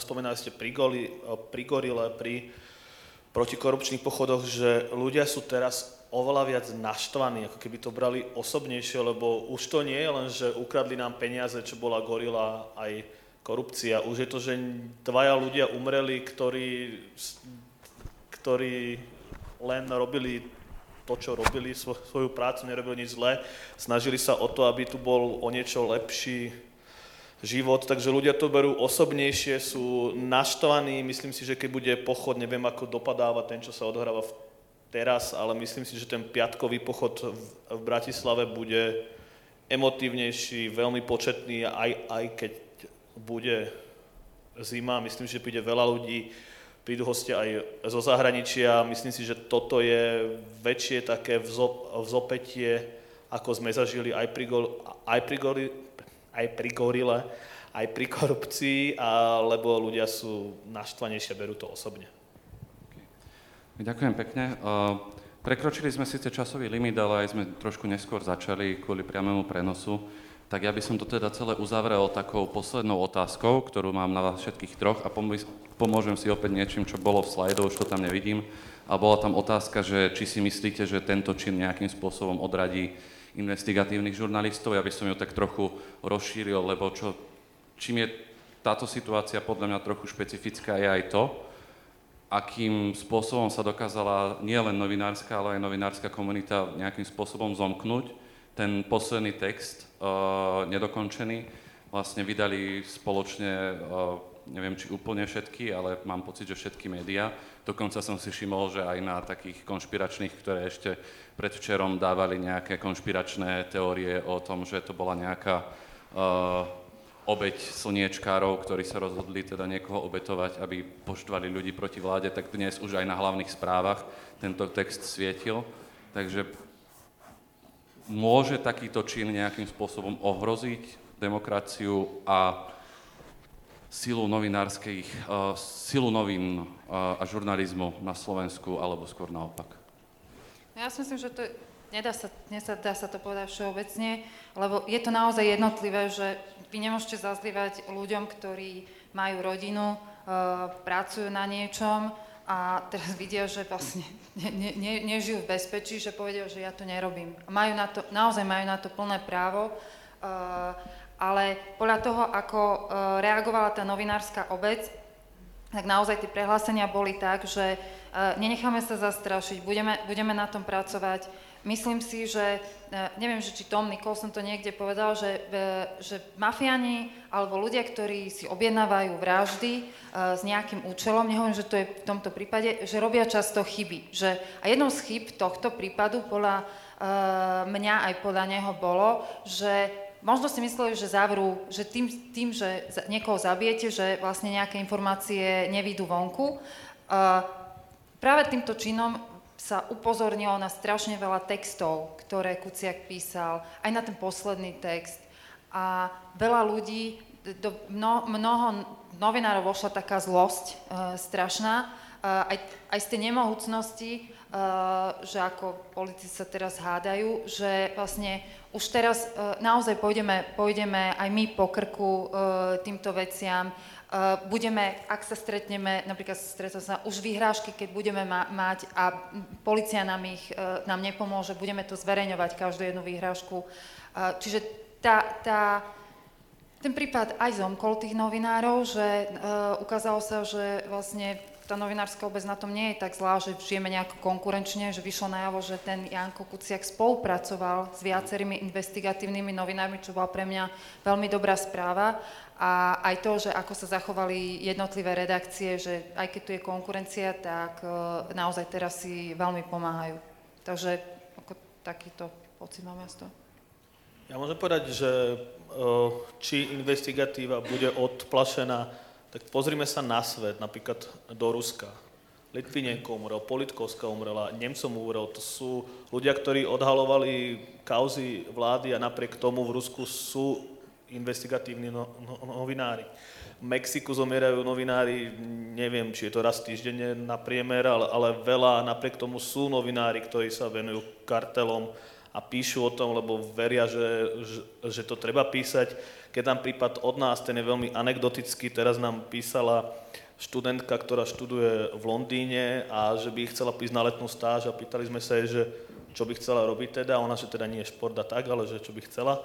spomínali ste pri, goli, pri gorile, pri protikorupčných pochodoch, že ľudia sú teraz oveľa viac naštvaní, ako keby to brali osobnejšie, lebo už to nie je len, že ukradli nám peniaze, čo bola gorila, aj korupcia. Už je to, že dvaja ľudia umreli, ktorí, ktorí len robili to, čo robili, svo- svoju prácu, nerobili nič zlé. Snažili sa o to, aby tu bol o niečo lepší život, takže ľudia to berú osobnejšie, sú naštvaní, myslím si, že keď bude pochod, neviem, ako dopadáva ten, čo sa odohráva teraz, ale myslím si, že ten piatkový pochod v Bratislave bude emotívnejší, veľmi početný, aj, aj keď bude zima, myslím, že príde veľa ľudí, prídu hostia aj zo zahraničia. Myslím si, že toto je väčšie také vzopetie, ako sme zažili aj pri, aj pri, gori, aj pri gorile, aj pri korupcii, lebo ľudia sú naštvanejšie, berú to osobne. Ďakujem pekne. Prekročili sme síce časový limit, ale aj sme trošku neskôr začali kvôli priamému prenosu. Tak ja by som to teda celé uzavrel takou poslednou otázkou, ktorú mám na vás všetkých troch a pomôžem si opäť niečím, čo bolo v slajdoch, už to tam nevidím. A bola tam otázka, že či si myslíte, že tento čin nejakým spôsobom odradí investigatívnych žurnalistov. Ja by som ju tak trochu rozšíril, lebo čo, čím je táto situácia podľa mňa trochu špecifická, je aj to, akým spôsobom sa dokázala nielen novinárska, ale aj novinárska komunita nejakým spôsobom zomknúť. Ten posledný text, nedokončený, vlastne vydali spoločne, uh, neviem či úplne všetky, ale mám pocit, že všetky médiá. Dokonca som si všimol, že aj na takých konšpiračných, ktoré ešte predvčerom dávali nejaké konšpiračné teórie o tom, že to bola nejaká uh, obeď slniečkárov, ktorí sa rozhodli teda niekoho obetovať, aby poštvali ľudí proti vláde, tak dnes už aj na hlavných správach tento text svietil. Takže môže takýto čin nejakým spôsobom ohroziť demokraciu a silu novinárskych, uh, silu novín uh, a žurnalizmu na Slovensku, alebo skôr naopak? Ja si myslím, že to je nedá sa, nedá sa to povedať všeobecne, lebo je to naozaj jednotlivé, že vy nemôžete zazlievať ľuďom, ktorí majú rodinu, uh, pracujú na niečom a teraz vidia, že vlastne ne, ne, ne, nežijú v bezpečí, že povedia, že ja to nerobím. Majú na to, naozaj majú na to plné právo, uh, ale podľa toho, ako uh, reagovala tá novinárska obec, tak naozaj tie prehlásenia boli tak, že nenecháme sa zastrašiť, budeme, budeme na tom pracovať, Myslím si, že, e, neviem, že či Tom Nicholson to niekde povedal, že, e, že mafiani alebo ľudia, ktorí si objednávajú vraždy e, s nejakým účelom, nehovorím, že to je v tomto prípade, že robia často chyby. Že, a jednou z chyb tohto prípadu podľa mňa aj podľa neho bolo, že možno si mysleli, že zavrú, že tým, tým, že niekoho zabijete, že vlastne nejaké informácie nevídu vonku. Práve týmto činom sa upozornilo na strašne veľa textov, ktoré Kuciak písal, aj na ten posledný text. A veľa ľudí, do mno, mnoho novinárov vošla taká zlosť e, strašná, e, aj, aj z tej nemohúcnosti, e, že ako politici sa teraz hádajú, že vlastne už teraz e, naozaj pôjdeme, pôjdeme aj my po krku e, týmto veciam, budeme, ak sa stretneme, napríklad stretol sa už vyhrážky, keď budeme ma- mať a policia nám ich uh, nám nepomôže, budeme to zverejňovať, každú jednu vyhrážku. Uh, čiže tá, tá, ten prípad aj zomkol tých novinárov, že ukázalo sa, že vlastne tá novinárska obec na tom nie je tak zlá, že žijeme nejako konkurenčne, že vyšlo najavo, že ten Janko Kuciak spolupracoval s viacerými investigatívnymi novinármi, čo bola pre mňa veľmi dobrá správa. A aj to, že ako sa zachovali jednotlivé redakcie, že aj keď tu je konkurencia, tak e, naozaj teraz si veľmi pomáhajú. Takže ako takýto pocit mám ja z toho. Ja môžem povedať, že e, či investigatíva bude odplašená, tak pozrime sa na svet, napríklad do Ruska. Litvinenko umrel, Politkovská umrela, Nemcom umrel. To sú ľudia, ktorí odhalovali kauzy vlády a napriek tomu v Rusku sú investigatívni no, no, novinári. V Mexiku zomierajú novinári, neviem, či je to raz týždenne na priemer, ale, ale veľa, napriek tomu sú novinári, ktorí sa venujú kartelom a píšu o tom, lebo veria, že, že, že to treba písať. Keď tam prípad od nás, ten je veľmi anekdotický, teraz nám písala študentka, ktorá študuje v Londýne a že by chcela prísť na letnú stáž a pýtali sme sa jej, že čo by chcela robiť teda, ona, že teda nie je šport a tak, ale že čo by chcela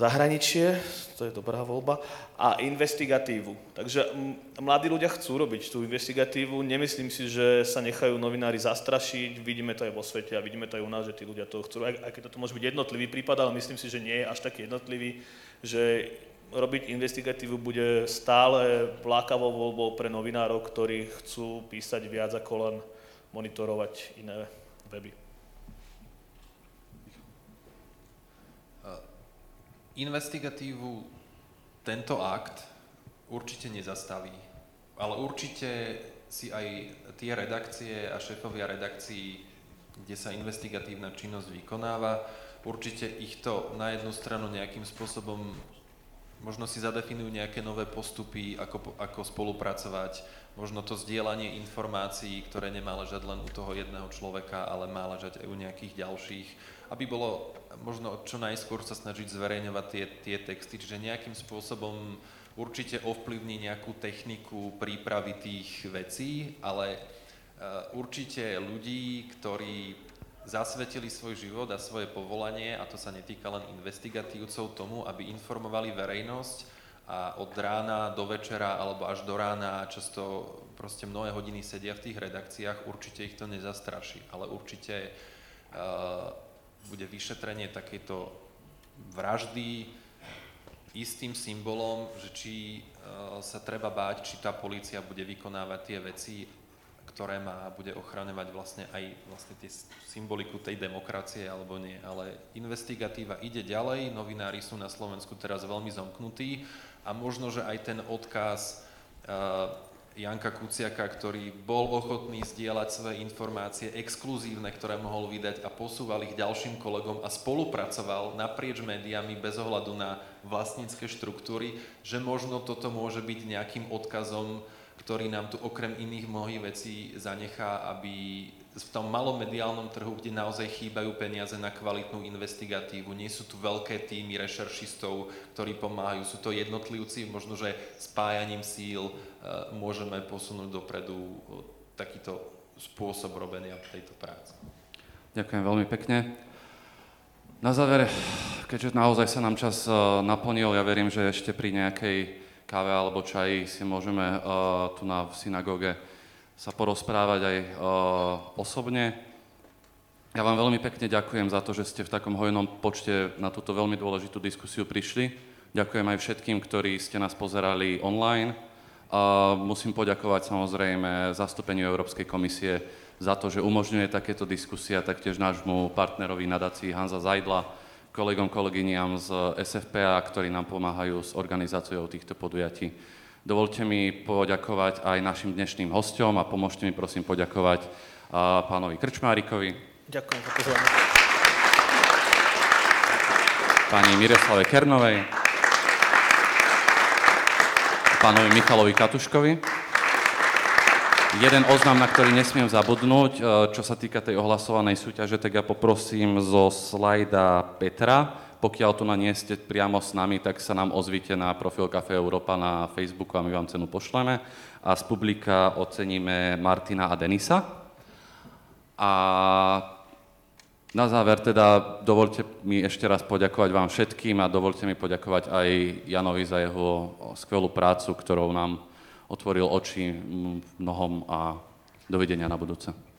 zahraničie, to je dobrá voľba, a investigatívu. Takže mladí ľudia chcú robiť tú investigatívu, nemyslím si, že sa nechajú novinári zastrašiť, vidíme to aj vo svete a vidíme to aj u nás, že tí ľudia to chcú, aj, aj keď toto môže byť jednotlivý prípad, ale myslím si, že nie je až taký jednotlivý, že robiť investigatívu bude stále vlákavou voľbou pre novinárov, ktorí chcú písať viac ako len monitorovať iné weby. Investigatívu tento akt určite nezastaví, ale určite si aj tie redakcie a šéfovia redakcií, kde sa investigatívna činnosť vykonáva, určite ich to na jednu stranu nejakým spôsobom možno si zadefinujú nejaké nové postupy, ako, ako spolupracovať, možno to zdieľanie informácií, ktoré nemá ležať len u toho jedného človeka, ale má ležať aj u nejakých ďalších, aby bolo možno čo najskôr sa snažiť zverejňovať tie, tie texty, čiže nejakým spôsobom určite ovplyvní nejakú techniku prípravy tých vecí, ale uh, určite ľudí, ktorí zasvetili svoj život a svoje povolanie, a to sa netýka len investigatívcov, tomu, aby informovali verejnosť a od rána do večera alebo až do rána často proste mnohé hodiny sedia v tých redakciách, určite ich to nezastraší, ale určite uh, bude vyšetrenie takejto vraždy istým symbolom, že či uh, sa treba báť, či tá polícia bude vykonávať tie veci ktoré má a bude ochraňovať vlastne aj vlastne tie symboliku tej demokracie alebo nie. Ale investigatíva ide ďalej, novinári sú na Slovensku teraz veľmi zomknutí a možno, že aj ten odkaz uh, Janka Kuciaka, ktorý bol ochotný zdieľať svoje informácie exkluzívne, ktoré mohol vydať a posúval ich ďalším kolegom a spolupracoval naprieč médiami bez ohľadu na vlastnícke štruktúry, že možno toto môže byť nejakým odkazom ktorý nám tu okrem iných mnohých vecí zanechá, aby v tom malom mediálnom trhu, kde naozaj chýbajú peniaze na kvalitnú investigatívu, nie sú tu veľké týmy rešeršistov, ktorí pomáhajú, sú to jednotlivci, možno, že spájaním síl e, môžeme posunúť dopredu e, takýto spôsob robenia tejto práce. Ďakujem veľmi pekne. Na záver, keďže naozaj sa nám čas e, naplnil, ja verím, že ešte pri nejakej káve alebo čaji si môžeme tu na synagóge sa porozprávať aj uh, osobne. Ja vám veľmi pekne ďakujem za to, že ste v takom hojnom počte na túto veľmi dôležitú diskusiu prišli. Ďakujem aj všetkým, ktorí ste nás pozerali online. Musím poďakovať samozrejme zastúpeniu Európskej komisie za to, že umožňuje takéto diskusie a taktiež nášmu partnerovi nadácii Hanza Zajdla, kolegom, kolegyniam z SFPA, ktorí nám pomáhajú s organizáciou týchto podujatí. Dovolte mi poďakovať aj našim dnešným hostom a pomôžte mi prosím poďakovať pánovi Krčmárikovi. Ďakujem za pozvanie. Pani Miroslave Kernovej. Pánovi Michalovi Katuškovi. Jeden oznam, na ktorý nesmiem zabudnúť, e, čo sa týka tej ohlasovanej súťaže, tak ja poprosím zo slajda Petra. Pokiaľ tu na nie ste priamo s nami, tak sa nám ozvite na profil Café Európa na Facebooku a my vám cenu pošleme. A z publika oceníme Martina a Denisa. A na záver teda dovolte mi ešte raz poďakovať vám všetkým a dovolte mi poďakovať aj Janovi za jeho skvelú prácu, ktorou nám otvoril oči mnohom a dovidenia na budúce.